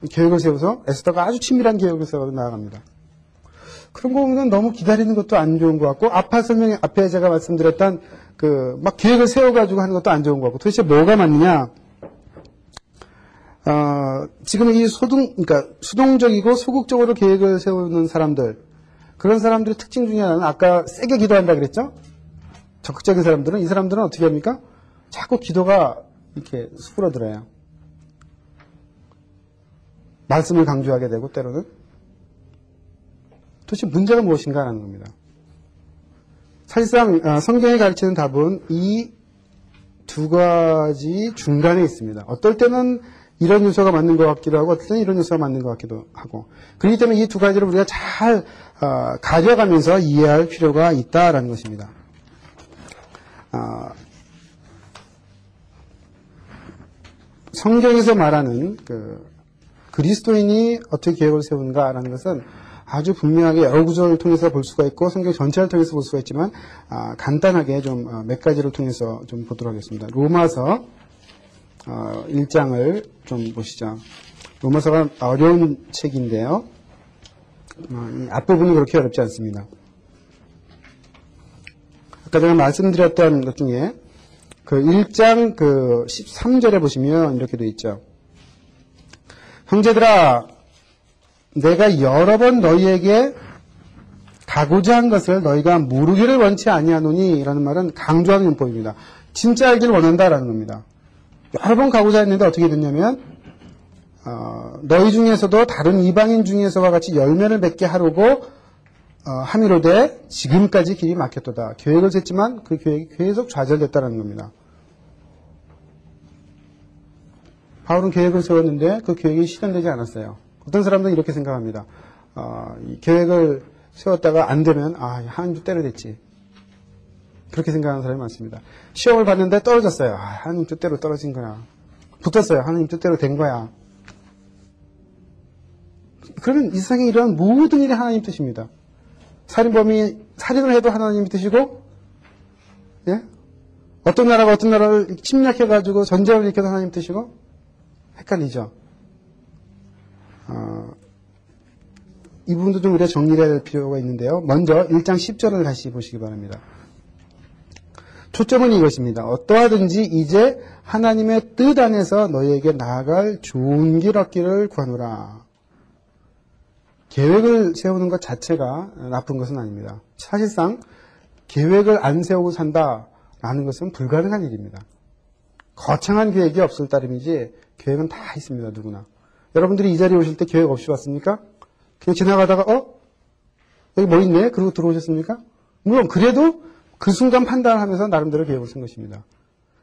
계획을 세워서 에스더가 아주 친밀한 계획을 세워서 나아갑니다. 그런 거 보면 너무 기다리는 것도 안 좋은 것 같고 아파 설명 앞에 제가 말씀드렸던 그 막 계획을 세워가지고 하는 것도 안 좋은 것 같고 도대체 뭐가 맞느냐? 어, 지금 이 소동 그러니까 수동적이고 소극적으로 계획을 세우는 사람들 그런 사람들의 특징 중에 하나는 아까 세게 기도한다 그랬죠? 적극적인 사람들은 이 사람들은 어떻게 합니까? 자꾸 기도가 이렇게 수그러들어요. 말씀을 강조하게 되고 때로는 도대체 문제가 무엇인가 라는 겁니다. 사실상 아, 성경이 가르치는 답은 이 두 가지 중간에 있습니다. 어떨 때는 이런 요소가 맞는 것 같기도 하고 어떨 때는 이런 요소가 맞는 것 같기도 하고 그렇기 때문에 이 두 가지를 우리가 잘 어, 가져가면서 이해할 필요가 있다라는 것입니다. 어, 성경에서 말하는 그 그리스도인이 어떻게 계획을 세우는가라는 것은 아주 분명하게 여러 구절을 통해서 볼 수가 있고 성경 전체를 통해서 볼 수가 있지만 아, 간단하게 좀 몇 가지를 통해서 좀 보도록 하겠습니다. 로마서 어, 1장을 좀 보시죠. 로마서가 어려운 책인데요. 어, 앞부분이 그렇게 어렵지 않습니다. 아까 제가 말씀드렸던 것 중에 그 1장 그 13절에 보시면 이렇게 돼 있죠. 형제들아, 내가 여러 번 너희에게 가고자 한 것을 너희가 모르기를 원치 아니하노니 라는 말은 강조하는 문법입니다. 진짜 알기를 원한다라는 겁니다. 여러 번 가고자 했는데 어떻게 됐냐면 어, 너희 중에서도 다른 이방인 중에서와 같이 열매를 맺게 하려고 어, 함이로되 지금까지 길이 막혔도다. 계획을 셌지만 그 계획이 계속 좌절됐다는 겁니다. 바울은 계획을 세웠는데 그 계획이 실현되지 않았어요. 어떤 사람들은 이렇게 생각합니다. 어, 계획을 세웠다가 안 되면 아, 한 주 때려댔지. 그렇게 생각하는 사람이 많습니다. 시험을 봤는데 떨어졌어요. 아, 하나님 뜻대로 떨어진 거야. 붙었어요. 하나님 뜻대로 된 거야. 그러면 이 세상에 이런 모든 일이 하나님 뜻입니다. 살인범이 살인을 해도 하나님 뜻이고, 예? 어떤 나라가 어떤 나라를 침략해가지고 전쟁을 일으켜도 하나님 뜻이고, 헷갈리죠? 이 부분도 좀 우리가 정리해야 될 필요가 있는데요. 먼저 1장 10절을 다시 보시기 바랍니다. 초점은 이것입니다. 어떠하든지 이제 하나님의 뜻 안에서 너희에게 나아갈 좋은 길 얻기를 구하노라. 계획을 세우는 것 자체가 나쁜 것은 아닙니다. 사실상 계획을 안 세우고 산다라는 것은 불가능한 일입니다. 거창한 계획이 없을 따름이지 계획은 다 있습니다. 누구나. 여러분들이 이 자리에 오실 때 계획 없이 왔습니까? 그냥 지나가다가 어? 여기 뭐 있네? 그러고 들어오셨습니까? 물론 그래도 그 순간 판단을 하면서 나름대로 계획을 쓴 것입니다.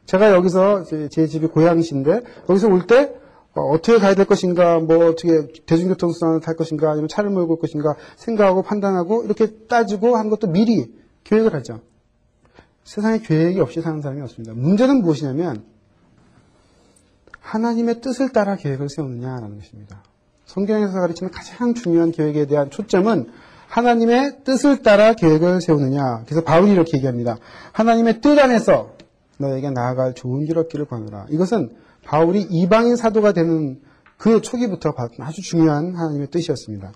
제가 여기서 제, 제 집이 고양시인데 여기서 올 때 어, 떻게 가야 될 것인가, 뭐 어떻게 대중교통 수단을 탈 것인가, 아니면 차를 몰고 올 것인가 생각하고 판단하고 이렇게 따지고 한 것도 미리 계획을 하죠. 세상에 계획이 없이 사는 사람이 없습니다. 문제는 무엇이냐면 하나님의 뜻을 따라 계획을 세우느냐라는 것입니다. 성경에서 가르치는 가장 중요한 계획에 대한 초점은 하나님의 뜻을 따라 계획을 세우느냐. 그래서 바울이 이렇게 얘기합니다. 하나님의 뜻 안에서 너에게 나아갈 좋은 길 얻기를 권하라. 이것은 바울이 이방인 사도가 되는 그 초기부터 아주 중요한 하나님의 뜻이었습니다.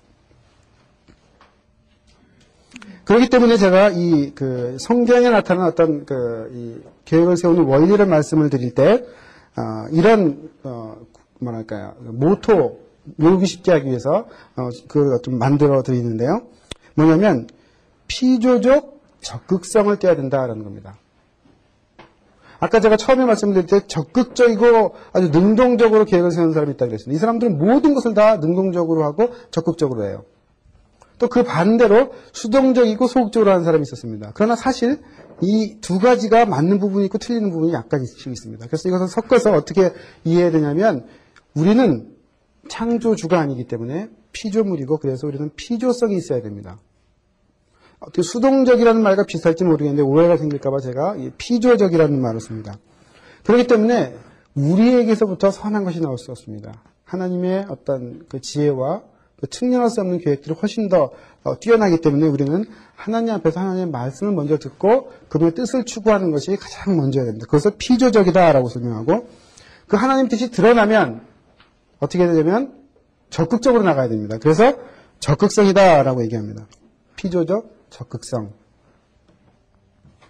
그렇기 때문에 제가 이 그 성경에 나타난 어떤 그 계획을 세우는 원리를 말씀을 드릴 때 어, 이런 어, 뭐랄까요 모토 외우기 쉽게 하기 위해서 어, 그걸 좀 만들어 드리는데요. 뭐냐면 피조적 적극성을 떼야 된다라는 겁니다. 아까 제가 처음에 말씀드릴 때 적극적이고 아주 능동적으로 계획을 세우는 사람이 있다고 그랬습니다. 이 사람들은 모든 것을 다 능동적으로 하고 적극적으로 해요. 또 그 반대로 수동적이고 소극적으로 하는 사람이 있었습니다. 그러나 사실 이 두 가지가 맞는 부분이 있고 틀리는 부분이 약간 있습니다. 그래서 이것을 섞어서 어떻게 이해해야 되냐면 우리는 창조주가 아니기 때문에 피조물이고 그래서 우리는 피조성이 있어야 됩니다. 어떻게 수동적이라는 말과 비슷할지 모르겠는데 오해가 생길까봐 제가 피조적이라는 말을 씁니다. 그렇기 때문에 우리에게서부터 선한 것이 나올 수 없습니다. 하나님의 어떤 그 지혜와 그 측량할 수 없는 계획들이 훨씬 더 어, 뛰어나기 때문에 우리는 하나님 앞에서 하나님의 말씀을 먼저 듣고 그분의 뜻을 추구하는 것이 가장 먼저야 됩니다. 그것을 피조적이다라고 설명하고 그 하나님 뜻이 드러나면 어떻게 되냐면 적극적으로 나가야 됩니다. 그래서 적극성이다라고 얘기합니다. 피조적, 적극성.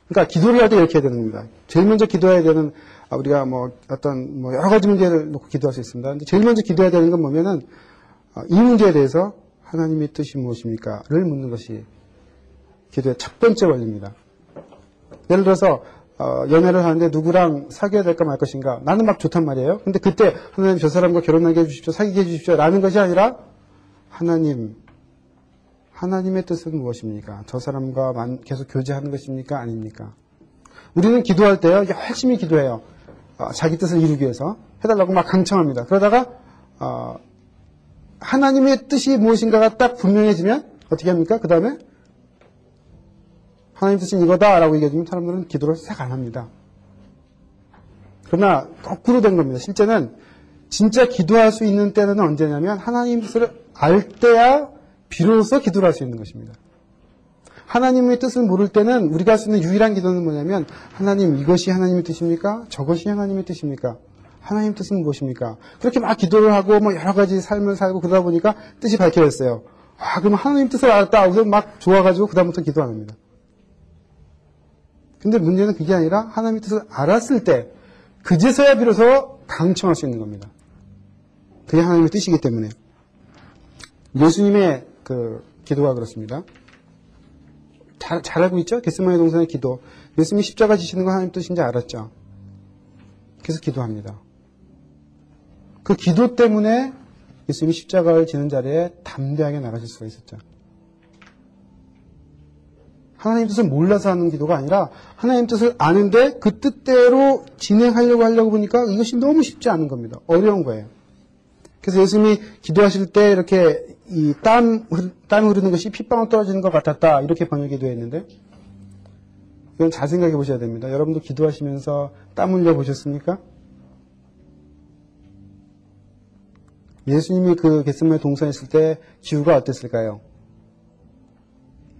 그러니까 기도를 할 때 이렇게 해야 되는 겁니다. 제일 먼저 기도해야 되는 아, 우리가 뭐 어떤 뭐 여러 가지 문제를 놓고 기도할 수 있습니다. 근데 제일 먼저 기도해야 되는 건 뭐냐면 아, 이 문제에 대해서 하나님의 뜻이 무엇입니까?를 묻는 것이 기도의 첫 번째 원리입니다. 예를 들어서 어, 연애를 하는데 누구랑 사귀어야 될까 말 것인가 나는 막 좋단 말이에요. 근데 그때 하나님 저 사람과 결혼하게 해주십시오, 사귀게 해주십시오 라는 것이 아니라 하나님 하나님의 뜻은 무엇입니까? 저 사람과 계속 교제하는 것입니까? 아닙니까? 우리는 기도할 때요, 열심히 기도해요. 어, 자기 뜻을 이루기 위해서. 해달라고 막 강청합니다. 그러다가, 어, 하나님의 뜻이 무엇인가가 딱 분명해지면, 어떻게 합니까? 그 다음에, 하나님 뜻은 이거다 라고 얘기해주면 사람들은 기도를 시작 안 합니다. 그러나, 거꾸로 된 겁니다. 실제는, 진짜 기도할 수 있는 때는 언제냐면, 하나님 뜻을 알 때야 비로소 기도를 할 수 있는 것입니다. 하나님의 뜻을 모를 때는 우리가 할 수 있는 유일한 기도는 뭐냐면 하나님 이것이 하나님의 뜻입니까? 저것이 하나님의 뜻입니까? 하나님 뜻은 무엇입니까? 그렇게 막 기도를 하고 뭐 여러 가지 삶을 살고 그러다 보니까 뜻이 밝혀졌어요. 아, 그럼 하나님 뜻을 알았다. 우선 막 좋아가지고 그다음부터 기도 안 합니다. 근데 문제는 그게 아니라 하나님의 뜻을 알았을 때 그제서야 비로소 강청할 수 있는 겁니다. 그게 하나님의 뜻이기 때문에. 예수님의 그 기도가 그렇습니다. 잘, 잘 알고 있죠? 게스마의 동산의 기도. 예수님이 십자가 지시는 거 하나님 뜻인지 알았죠? 그래서 기도합니다. 그 기도 때문에 예수님이 십자가를 지는 자리에 담대하게 나가실 수가 있었죠. 하나님 뜻을 몰라서 하는 기도가 아니라 하나님 뜻을 아는데 그 뜻대로 진행하려고 하려고 보니까 이것이 너무 쉽지 않은 겁니다. 어려운 거예요. 그래서 예수님이 기도하실 때 이렇게 이 땀, 땀 흐르는 것이 핏방울 떨어지는 것 같았다. 이렇게 번역이 되어 있는데, 이건 잘 생각해 보셔야 됩니다. 여러분도 기도하시면서 땀 흘려 보셨습니까? 예수님이 그 겟세마네 동산에 있을 때 기후가 어땠을까요?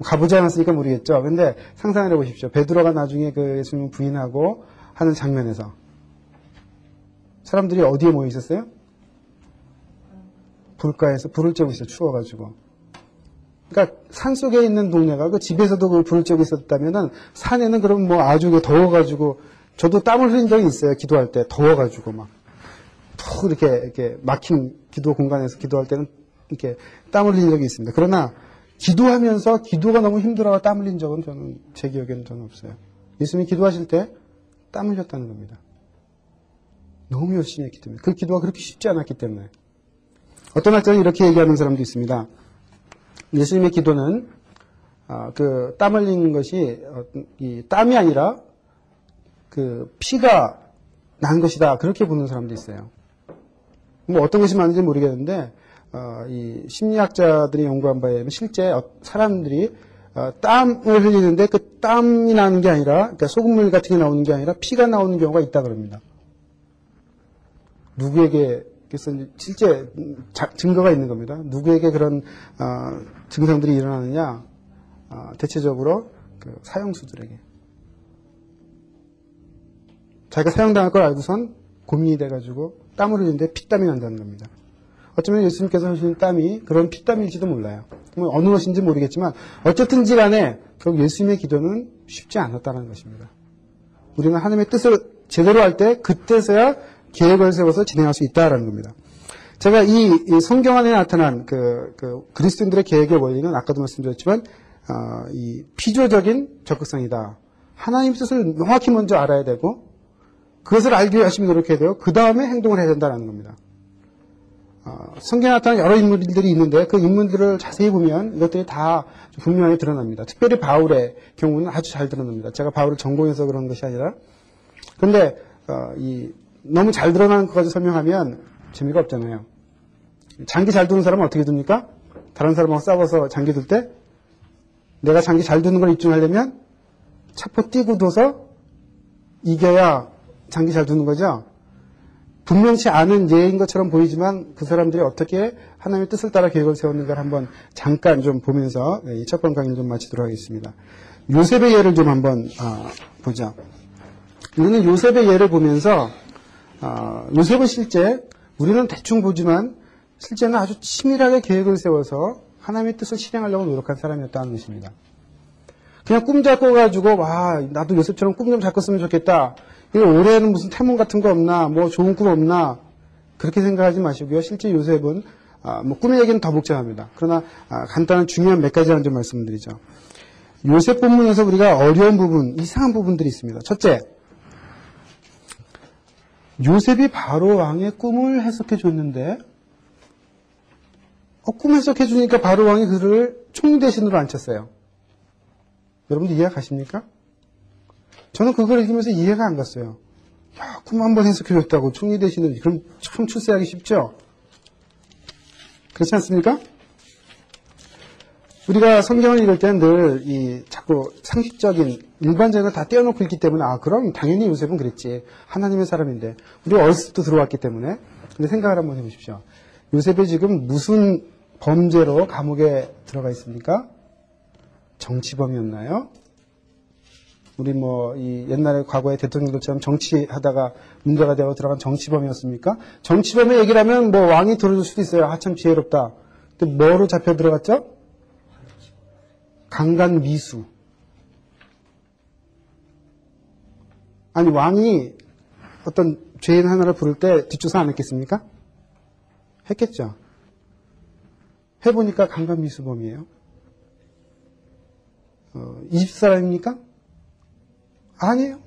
가보지 않았으니까 모르겠죠. 근데 상상을 해보십시오. 베드로가 나중에 그 예수님 부인하고 하는 장면에서 사람들이 어디에 모여 있었어요? 불가에서 불을 쬐고 있어요. 추워가지고. 그러니까 산 속에 있는 동네가 그 집에서도 그 불을 쬐고 있었다면은 산에는 그럼 뭐 아주 더워가지고 저도 땀을 흘린 적이 있어요. 기도할 때 더워가지고 막 푹 이렇게 이렇게 막힌 기도 공간에서 기도할 때는 이렇게 땀을 흘린 적이 있습니다. 그러나 기도하면서 기도가 너무 힘들어서 땀 흘린 적은 저는 제 기억에는 저는 없어요. 예수님이 기도하실 때 땀 흘렸다는 겁니다. 너무 열심히 했기 때문에 그 기도가 그렇게 쉽지 않았기 때문에 어떤 학자는 이렇게 얘기하는 사람도 있습니다. 예수님의 기도는 아, 그땀 흘리는 것이 어, 이 땀이 아니라 그 피가 난 것이다. 그렇게 보는 사람도 있어요. 뭐 어떤 것이 맞는지 모르겠는데 어, 이 심리학자들이 연구한 바에 의하면 실제 어, 사람들이 어, 땀을 흘리는데 그 땀이 나는 게 아니라 그러니까 소금물 같은 게 나오는 게 아니라 피가 나오는 경우가 있다 그럽니다. 누구에게 그래서 실제 자, 증거가 있는 겁니다. 누구에게 그런 어, 증상들이 일어나느냐? 어, 대체적으로 그 사형수들에게 자기가 사형당할 걸 알고선 고민이 돼가지고 땀을 흘리는데 피땀이 난다는 겁니다. 어쩌면 예수님께서 하시는 땀이 그런 피땀일지도 몰라요. 뭐 어느 것인지 모르겠지만 어쨌든지 간에 결국 예수님의 기도는 쉽지 않았다는 것입니다. 우리는 하나님의 뜻을 제대로 할 때 그때서야 계획을 세워서 진행할 수 있다라는 겁니다. 제가 이, 이 성경 안에 나타난 그, 그, 그리스도인들의 계획의 원리는 아까도 말씀드렸지만 어, 이 피조적인 적극성이다. 하나님 뜻을 명확히 먼저 알아야 되고 그것을 알기 위해 열심히 노력해야 되고 그 다음에 행동을 해야 된다는 겁니다. 어, 성경에 나타난 여러 인물들이 있는데 그 인물들을 자세히 보면 이것들이 다 분명히 드러납니다. 특별히 바울의 경우는 아주 잘 드러납니다. 제가 바울을 전공해서 그런 것이 아니라 그런데 어, 이 너무 잘 드러나는 것까지 설명하면 재미가 없잖아요. 장기 잘 두는 사람은 어떻게 둡니까? 다른 사람하고 싸워서 장기 둘 때 내가 장기 잘 두는 걸 입증하려면 차포 뛰고 둬서 이겨야 장기 잘 두는 거죠. 분명치 않은 예인 것처럼 보이지만 그 사람들이 어떻게 하나님의 뜻을 따라 계획을 세웠는가를 한번 잠깐 좀 보면서 이 첫 번 강의를 좀 마치도록 하겠습니다. 요셉의 예를 좀 한번 아, 보자. 우리는 요셉의 예를 보면서 아, 요셉은 실제 우리는 대충 보지만 실제는 아주 치밀하게 계획을 세워서 하나님의 뜻을 실행하려고 노력한 사람이었다는 것입니다. 그냥 꿈 잡고 가지고 와 나도 요셉처럼 꿈좀잘 꿨으면 좋겠다. 올해는 무슨 태몽 같은 거 없나? 뭐 좋은 꿈 없나? 그렇게 생각하지 마시고요. 실제 요셉은 아, 뭐 꿈의 얘기는 더 복잡합니다. 그러나 아, 간단한 중요한 몇 가지만 좀 말씀드리죠. 요셉 본문에서 우리가 어려운 부분, 이상한 부분들이 있습니다. 첫째, 요셉이 바로 왕의 꿈을 해석해 줬는데 어, 꿈 해석해 주니까 바로 왕이 그를 총 대신으로 앉혔어요. 여러분들 이해가 가십니까? 저는 그걸 읽으면서 이해가 안 갔어요. 야, 꿈 한 번 해석해줬다고 총리 대신을 그럼 참 출세하기 쉽죠? 그렇지 않습니까? 우리가 성경을 읽을 때는 늘 이 자꾸 상식적인 일반적인 다 떼어놓고 있기 때문에 아 그럼 당연히 요셉은 그랬지 하나님의 사람인데 우리가 어렸을 때부터 들어왔기 때문에 근데 생각을 한번 해보십시오. 요셉이 지금 무슨 범죄로 감옥에 들어가 있습니까? 정치범이었나요? 우리 뭐 이 옛날에 과거의 대통령들처럼 정치하다가 문제가 되어 들어간 정치범이었습니까? 정치범의 얘기를 하면 뭐 왕이 들어줄 수도 있어요. 아참 지혜롭다. 근데 뭐로 잡혀 들어갔죠? 강간 미수. 아니 왕이 어떤 죄인 하나를 부를 때 뒷조사 안 했겠습니까? 했겠죠. 해보니까 강간 미수범이에요. 어, 이집트 사람입니까? 아니에요.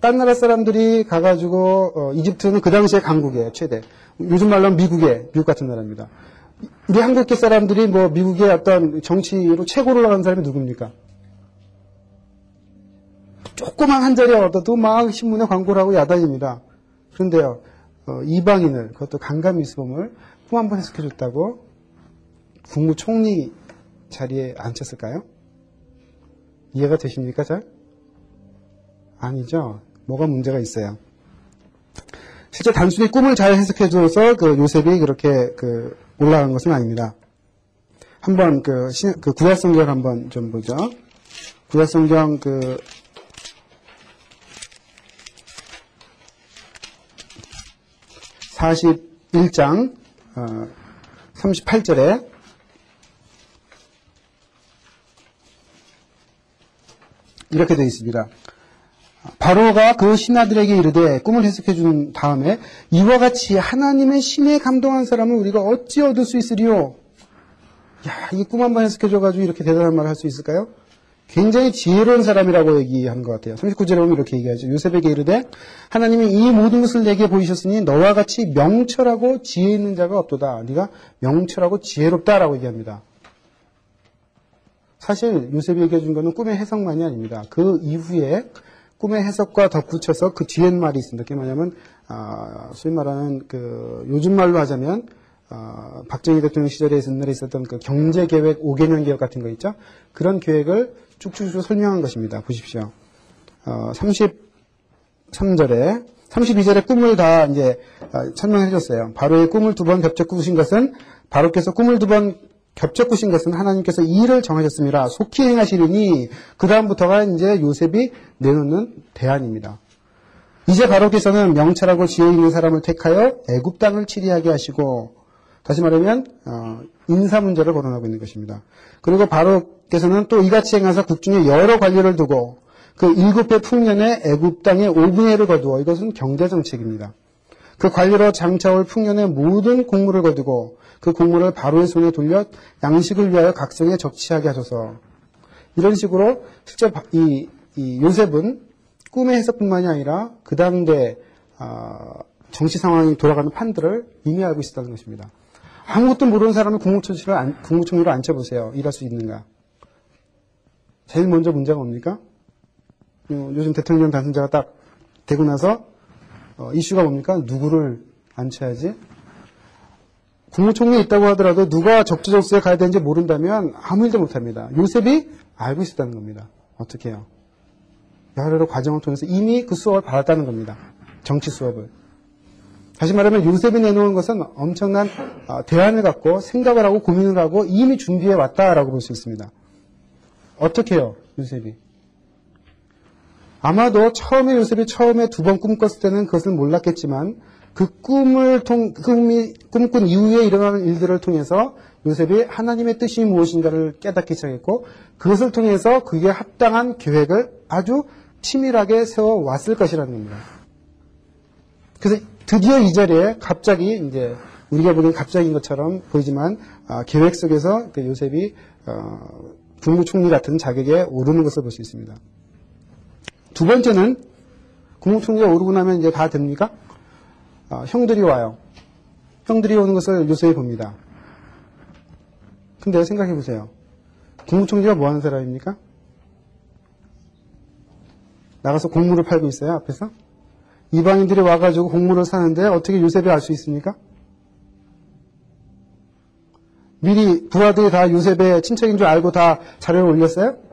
딴 나라 사람들이 가가지고 어, 이집트는 그 당시에 강국이에요 최대. 요즘 말로 는 미국에 미국 같은 나라입니다. 우리 한국계 사람들이 뭐 미국의 어떤 정치로 최고로 올라간 사람이 누굽니까? 조그만 한 자리 얻어도 막 신문에 광고를 하고 야단입니다. 그런데요, 어, 이방인을, 그것도 강간 미수범을 또한번 해석해줬다고 국무총리 자리에 앉혔을까요? 이해가 되십니까, 잘? 아니죠. 뭐가 문제가 있어요. 실제 단순히 꿈을 잘 해석해줘서 그 요셉이 그렇게 그 올라간 것은 아닙니다. 한번 그, 신, 그 구약성경 한번 좀 보죠. 구약성경 그 41장 어, 38절에 이렇게 되어 있습니다. 바로가 그 신하들에게 이르되 꿈을 해석해 준 다음에 이와 같이 하나님의 신에 감동한 사람을 우리가 어찌 얻을 수 있으리요? 야, 이 꿈 한번 해석해 줘가지고 이렇게 대단한 말을 할 수 있을까요? 굉장히 지혜로운 사람이라고 얘기하는 것 같아요. 39절에 보면 이렇게 얘기하죠. 요셉에게 이르되 하나님이 이 모든 것을 내게 보이셨으니 너와 같이 명철하고 지혜 있는 자가 없도다. 네가 명철하고 지혜롭다라고 얘기합니다. 사실 요셉이 얘기해 준 것은 꿈의 해석만이 아닙니다. 그 이후에 꿈의 해석과 덧붙여서 그 뒤엔 말이 있습니다. 그게 뭐냐면 아, 소위 말하는 그 요즘 말로 하자면 아, 박정희 대통령 시절에 옛날에 있었던 그 경제 계획 5개년 계획 같은 거 있죠. 그런 계획을 쭉쭉쭉 설명한 것입니다. 보십시오. 어, 33절에 32절에 꿈을 다 이제 아, 설명해 줬어요. 바로의 꿈을 두 번 겹쳐 꾸신 것은 바로께서 꿈을 두 번 겹쳐 꾸신 것은 하나님께서 이 일을 정하셨습니다. 속히 행하시리니 그 다음부터가 이제 요셉이 내놓는 대안입니다. 이제 바로께서는 명철하고 지혜 있는 사람을 택하여 애굽 땅을 치리하게 하시고 다시 말하면 어, 인사 문제를 거론하고 있는 것입니다. 그리고 바로께서는 또 이같이 행하사 국중에 여러 관리를 두고 그 일곱 배 풍년에 애굽 땅에 5분의 1을 거두어 이것은 경제 정책입니다. 그 관리로 장차올 풍년의 모든 공물을 거두고 그 공물을 바로의 손에 돌려 양식을 위하여 각성에 적치하게 하소서. 이런 식으로 실제 이, 이 요셉은 꿈의 해석뿐만이 아니라 그 당대 어, 정치 상황이 돌아가는 판들을 이미 알고 있었다는 것입니다. 아무것도 모르는 사람을 국무총리로, 안, 국무총리로 앉혀보세요. 일할 수 있는가? 제일 먼저 문제가 뭡니까? 어, 요즘 대통령 당선자가 딱 되고 나서 어, 이슈가 뭡니까? 누구를 앉혀야지? 국무총리에 있다고 하더라도 누가 적재적소에 가야 되는지 모른다면 아무 일도 못합니다. 요셉이 알고 있었다는 겁니다. 어떻게 해요? 여러 과정을 통해서 이미 그 수업을 받았다는 겁니다. 정치 수업을. 다시 말하면 요셉이 내놓은 것은 엄청난 어, 대안을 갖고 생각을 하고 고민을 하고 이미 준비해 왔다라고 볼 수 있습니다. 어떻게 해요, 요셉이? 아마도 처음에 요셉이 처음에 두 번 꿈꿨을 때는 그것을 몰랐겠지만 그 꿈을 통, 꿈이, 꿈꾼 이후에 일어나는 일들을 통해서 요셉이 하나님의 뜻이 무엇인가를 깨닫기 시작했고 그것을 통해서 그게 합당한 계획을 아주 치밀하게 세워왔을 것이라는 겁니다. 그래서 드디어 이 자리에 갑자기 이제 우리가 보기엔 갑자기인 것처럼 보이지만 아, 계획 속에서 그 요셉이 어, 국무총리 같은 자격에 오르는 것을 볼 수 있습니다. 두 번째는 국무총리가 오르고 나면 이제 다 됩니까? 어, 형들이 와요. 형들이 오는 것을 요셉이 봅니다. 근데 생각해 보세요. 국무총리가 뭐 하는 사람입니까? 나가서 곡물을 팔고 있어요, 앞에서? 이방인들이 와가지고 곡물을 사는데 어떻게 요셉이 알수 있습니까? 미리 부하들이 다 요셉의 친척인 줄 알고 다 자료를 올렸어요?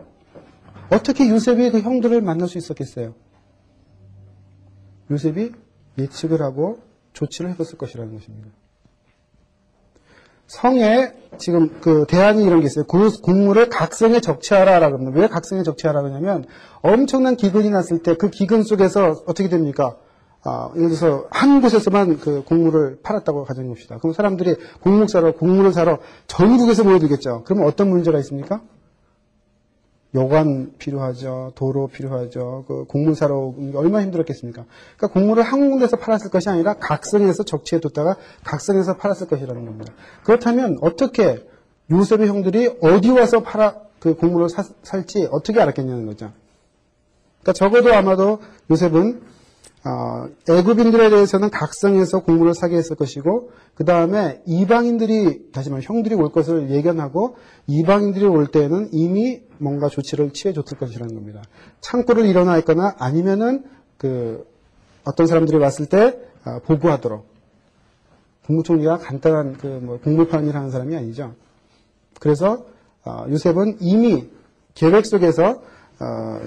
어떻게 요셉이 그 형들을 만날 수 있었겠어요? 요셉이 예측을 하고 조치를 해뒀을 것이라는 것입니다. 성에 지금 그 대안이 이런 게 있어요. 그 곡물을 각성에 적치하라라고 합니다. 왜 각성에 적치하라고 하냐면 엄청난 기근이 났을 때 그 기근 속에서 어떻게 됩니까? 아, 예를 들어서 한 곳에서만 그 곡물을 팔았다고 가정해 봅시다. 그럼 사람들이 곡물 사러, 곡물을 사러 전국에서 모여들겠죠. 그러면 어떤 문제가 있습니까? 여관 필요하죠. 도로 필요하죠. 그 사러 얼마나 힘들었겠습니까? 그러니까 곡물을 한 군데서 팔았을 것이 아니라 각성에서 적치해 뒀다가 각성에서 팔았을 것이라는 겁니다. 그렇다면 어떻게 요셉의 형들이 어디 와서 팔아 그 사, 살지 어떻게 알았겠냐는 거죠. 그러니까 적어도 아마도 요셉은 어, 애굽인들에 대해서는 각성해서 공물을 사게 했을 것이고 그 다음에 이방인들이 다시 말해 형들이 올 것을 예견하고 이방인들이 올 때에는 이미 뭔가 조치를 취해줬을 것이라는 겁니다. 창고를 일어나 있거나 아니면은 그 어떤 사람들이 왔을 때 어, 보고하도록 국무총리가 간단한 그뭐 공물판 일 하는 사람이 아니죠. 그래서 어, 요셉은 이미 계획 속에서 어,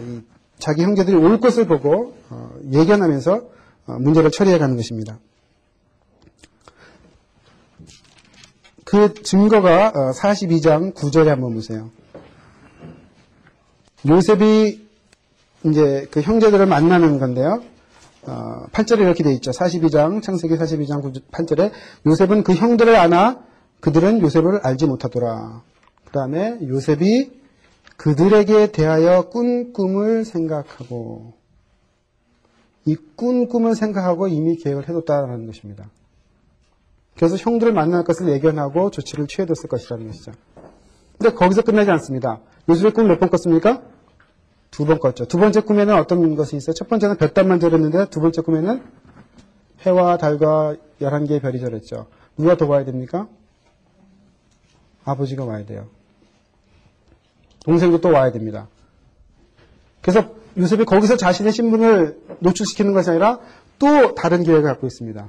자기 형제들이 올 것을 보고 어, 예견하면서 어, 문제를 처리해 가는 것입니다. 그 증거가 42장 어, 9절에 한번 보세요. 요셉이 이제 그 형제들을 만나는 건데요. 8절에 이렇게 되어 있죠. 42장, 창세기 42장 8절에 요셉은 그 형들을 안아 그들은 요셉을 알지 못하더라. 그 다음에 요셉이 그들에게 대하여 꾼 꿈을 생각하고 이 꾼 꿈을 생각하고 이미 계획을 해뒀다는 것입니다. 그래서 형들을 만날 것을 예견하고 조치를 취해뒀을 것이라는 것이죠. 근데 거기서 끝나지 않습니다. 요즘에 꿈몇 번 꿨습니까? 두 번 꿨죠. 두 번째 꿈에는 어떤 것이 있어요? 첫 번째는 볕단만 절였는데 두 번째 꿈에는 해와 달과 열한 개의 별이 절였죠. 누가 더 와야 됩니까? 아버지가 와야 돼요. 동생도 또 와야 됩니다. 그래서 요셉이 거기서 자신의 신분을 노출시키는 것이 아니라 또 다른 계획을 갖고 있습니다.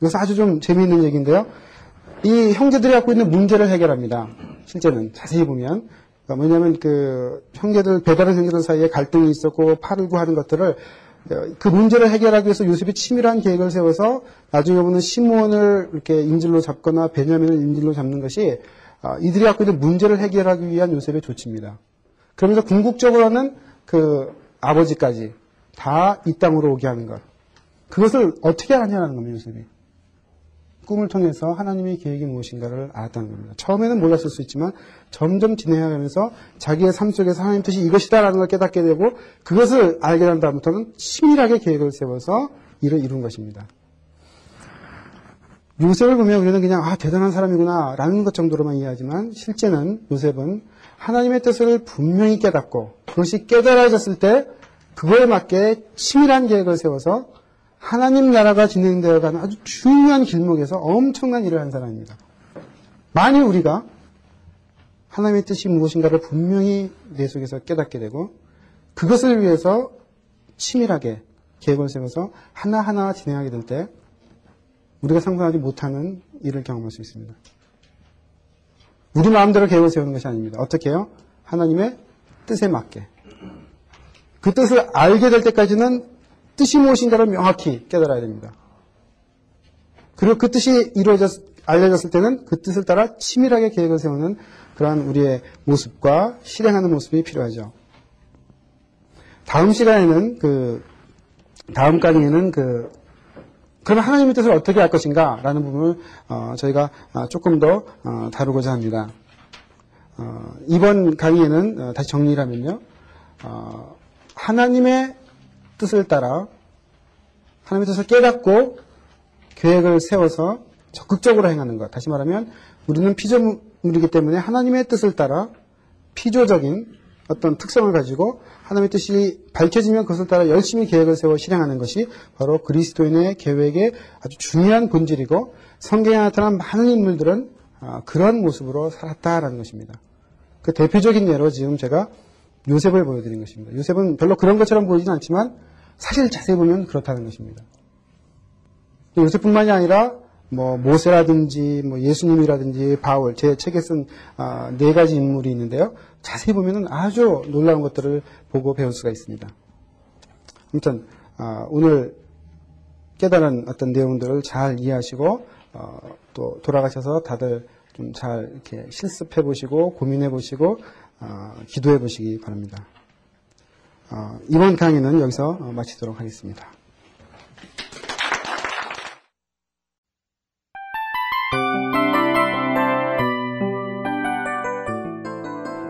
이것은 아주 좀 재미있는 얘기인데요. 이 형제들이 갖고 있는 문제를 해결합니다. 실제는 자세히 보면 그러니까 뭐냐면 그 형제들 배다른 형제들 사이에 갈등이 있었고 팔을 구하는 것들을 그 문제를 해결하기 위해서 요셉이 치밀한 계획을 세워서 나중에 보면 시므온을 이렇게 인질로 잡거나 베냐민을 인질로 잡는 것이 아, 이들이 갖고 있는 문제를 해결하기 위한 요셉의 조치입니다. 그러면서 궁극적으로는 그 아버지까지 다 이 땅으로 오게 하는 것. 그것을 어떻게 하냐는 겁니다, 요셉이. 꿈을 통해서 하나님의 계획이 무엇인가를 알았다는 겁니다. 처음에는 몰랐을 수 있지만 점점 진행하면서 자기의 삶 속에서 하나님 뜻이 이것이다라는 걸 깨닫게 되고 그것을 알게 된 다음부터는 치밀하게 계획을 세워서 일을 이룬 것입니다. 요셉을 보면 우리는 그냥 아 대단한 사람이구나 라는 것 정도로만 이해하지만 실제는 요셉은 하나님의 뜻을 분명히 깨닫고 그것이 깨달아졌을 때 그거에 맞게 치밀한 계획을 세워서 하나님 나라가 진행되어 가는 아주 중요한 길목에서 엄청난 일을 한 사람입니다. 만일 우리가 하나님의 뜻이 무엇인가를 분명히 내 속에서 깨닫게 되고 그것을 위해서 치밀하게 계획을 세워서 하나하나 진행하게 될 때 우리가 상상하지 못하는 일을 경험할 수 있습니다. 우리 마음대로 계획을 세우는 것이 아닙니다. 어떻게 해요? 하나님의 뜻에 맞게. 그 뜻을 알게 될 때까지는 뜻이 무엇인가를 명확히 깨달아야 됩니다. 그리고 그 뜻이 이루어졌, 알려졌을 때는 그 뜻을 따라 치밀하게 계획을 세우는 그러한 우리의 모습과 실행하는 모습이 필요하죠. 다음 시간에는 그, 다음 강의에는 그, 그러면 하나님의 뜻을 어떻게 할 것인가? 라는 부분을, 어, 저희가 어, 조금 더, 어, 다루고자 합니다. 어, 이번 강의에는, 어, 다시 정리를 하면요. 어, 하나님의 뜻을 따라 하나님의 뜻을 깨닫고 계획을 세워서 적극적으로 행하는 것. 다시 말하면 우리는 피조물이기 때문에 하나님의 뜻을 따라 피조적인 어떤 특성을 가지고 하나님의 뜻이 밝혀지면 그것을 따라 열심히 계획을 세워 실행하는 것이 바로 그리스도인의 계획의 아주 중요한 본질이고 성경에 나타난 많은 인물들은 아, 그런 모습으로 살았다라는 것입니다. 그 대표적인 예로 지금 제가 요셉을 보여드린 것입니다. 요셉은 별로 그런 것처럼 보이진 않지만 사실 자세히 보면 그렇다는 것입니다. 요셉뿐만이 아니라 뭐 모세라든지 뭐 예수님이라든지 바울 제 책에 쓴네 아, 가지 인물이 있는데요. 자세히 보면 아주 놀라운 것들을 보고 배울 수가 있습니다. 아무튼 아, 오늘 깨달은 어떤 내용들을 잘 이해하시고 어, 또 돌아가셔서 다들 좀 잘 이렇게 실습해 보시고 고민해 보시고 어, 기도해 보시기 바랍니다. 어, 이번 강의는 여기서 마치도록 하겠습니다.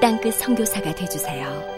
땅끝 성교사가 되주세요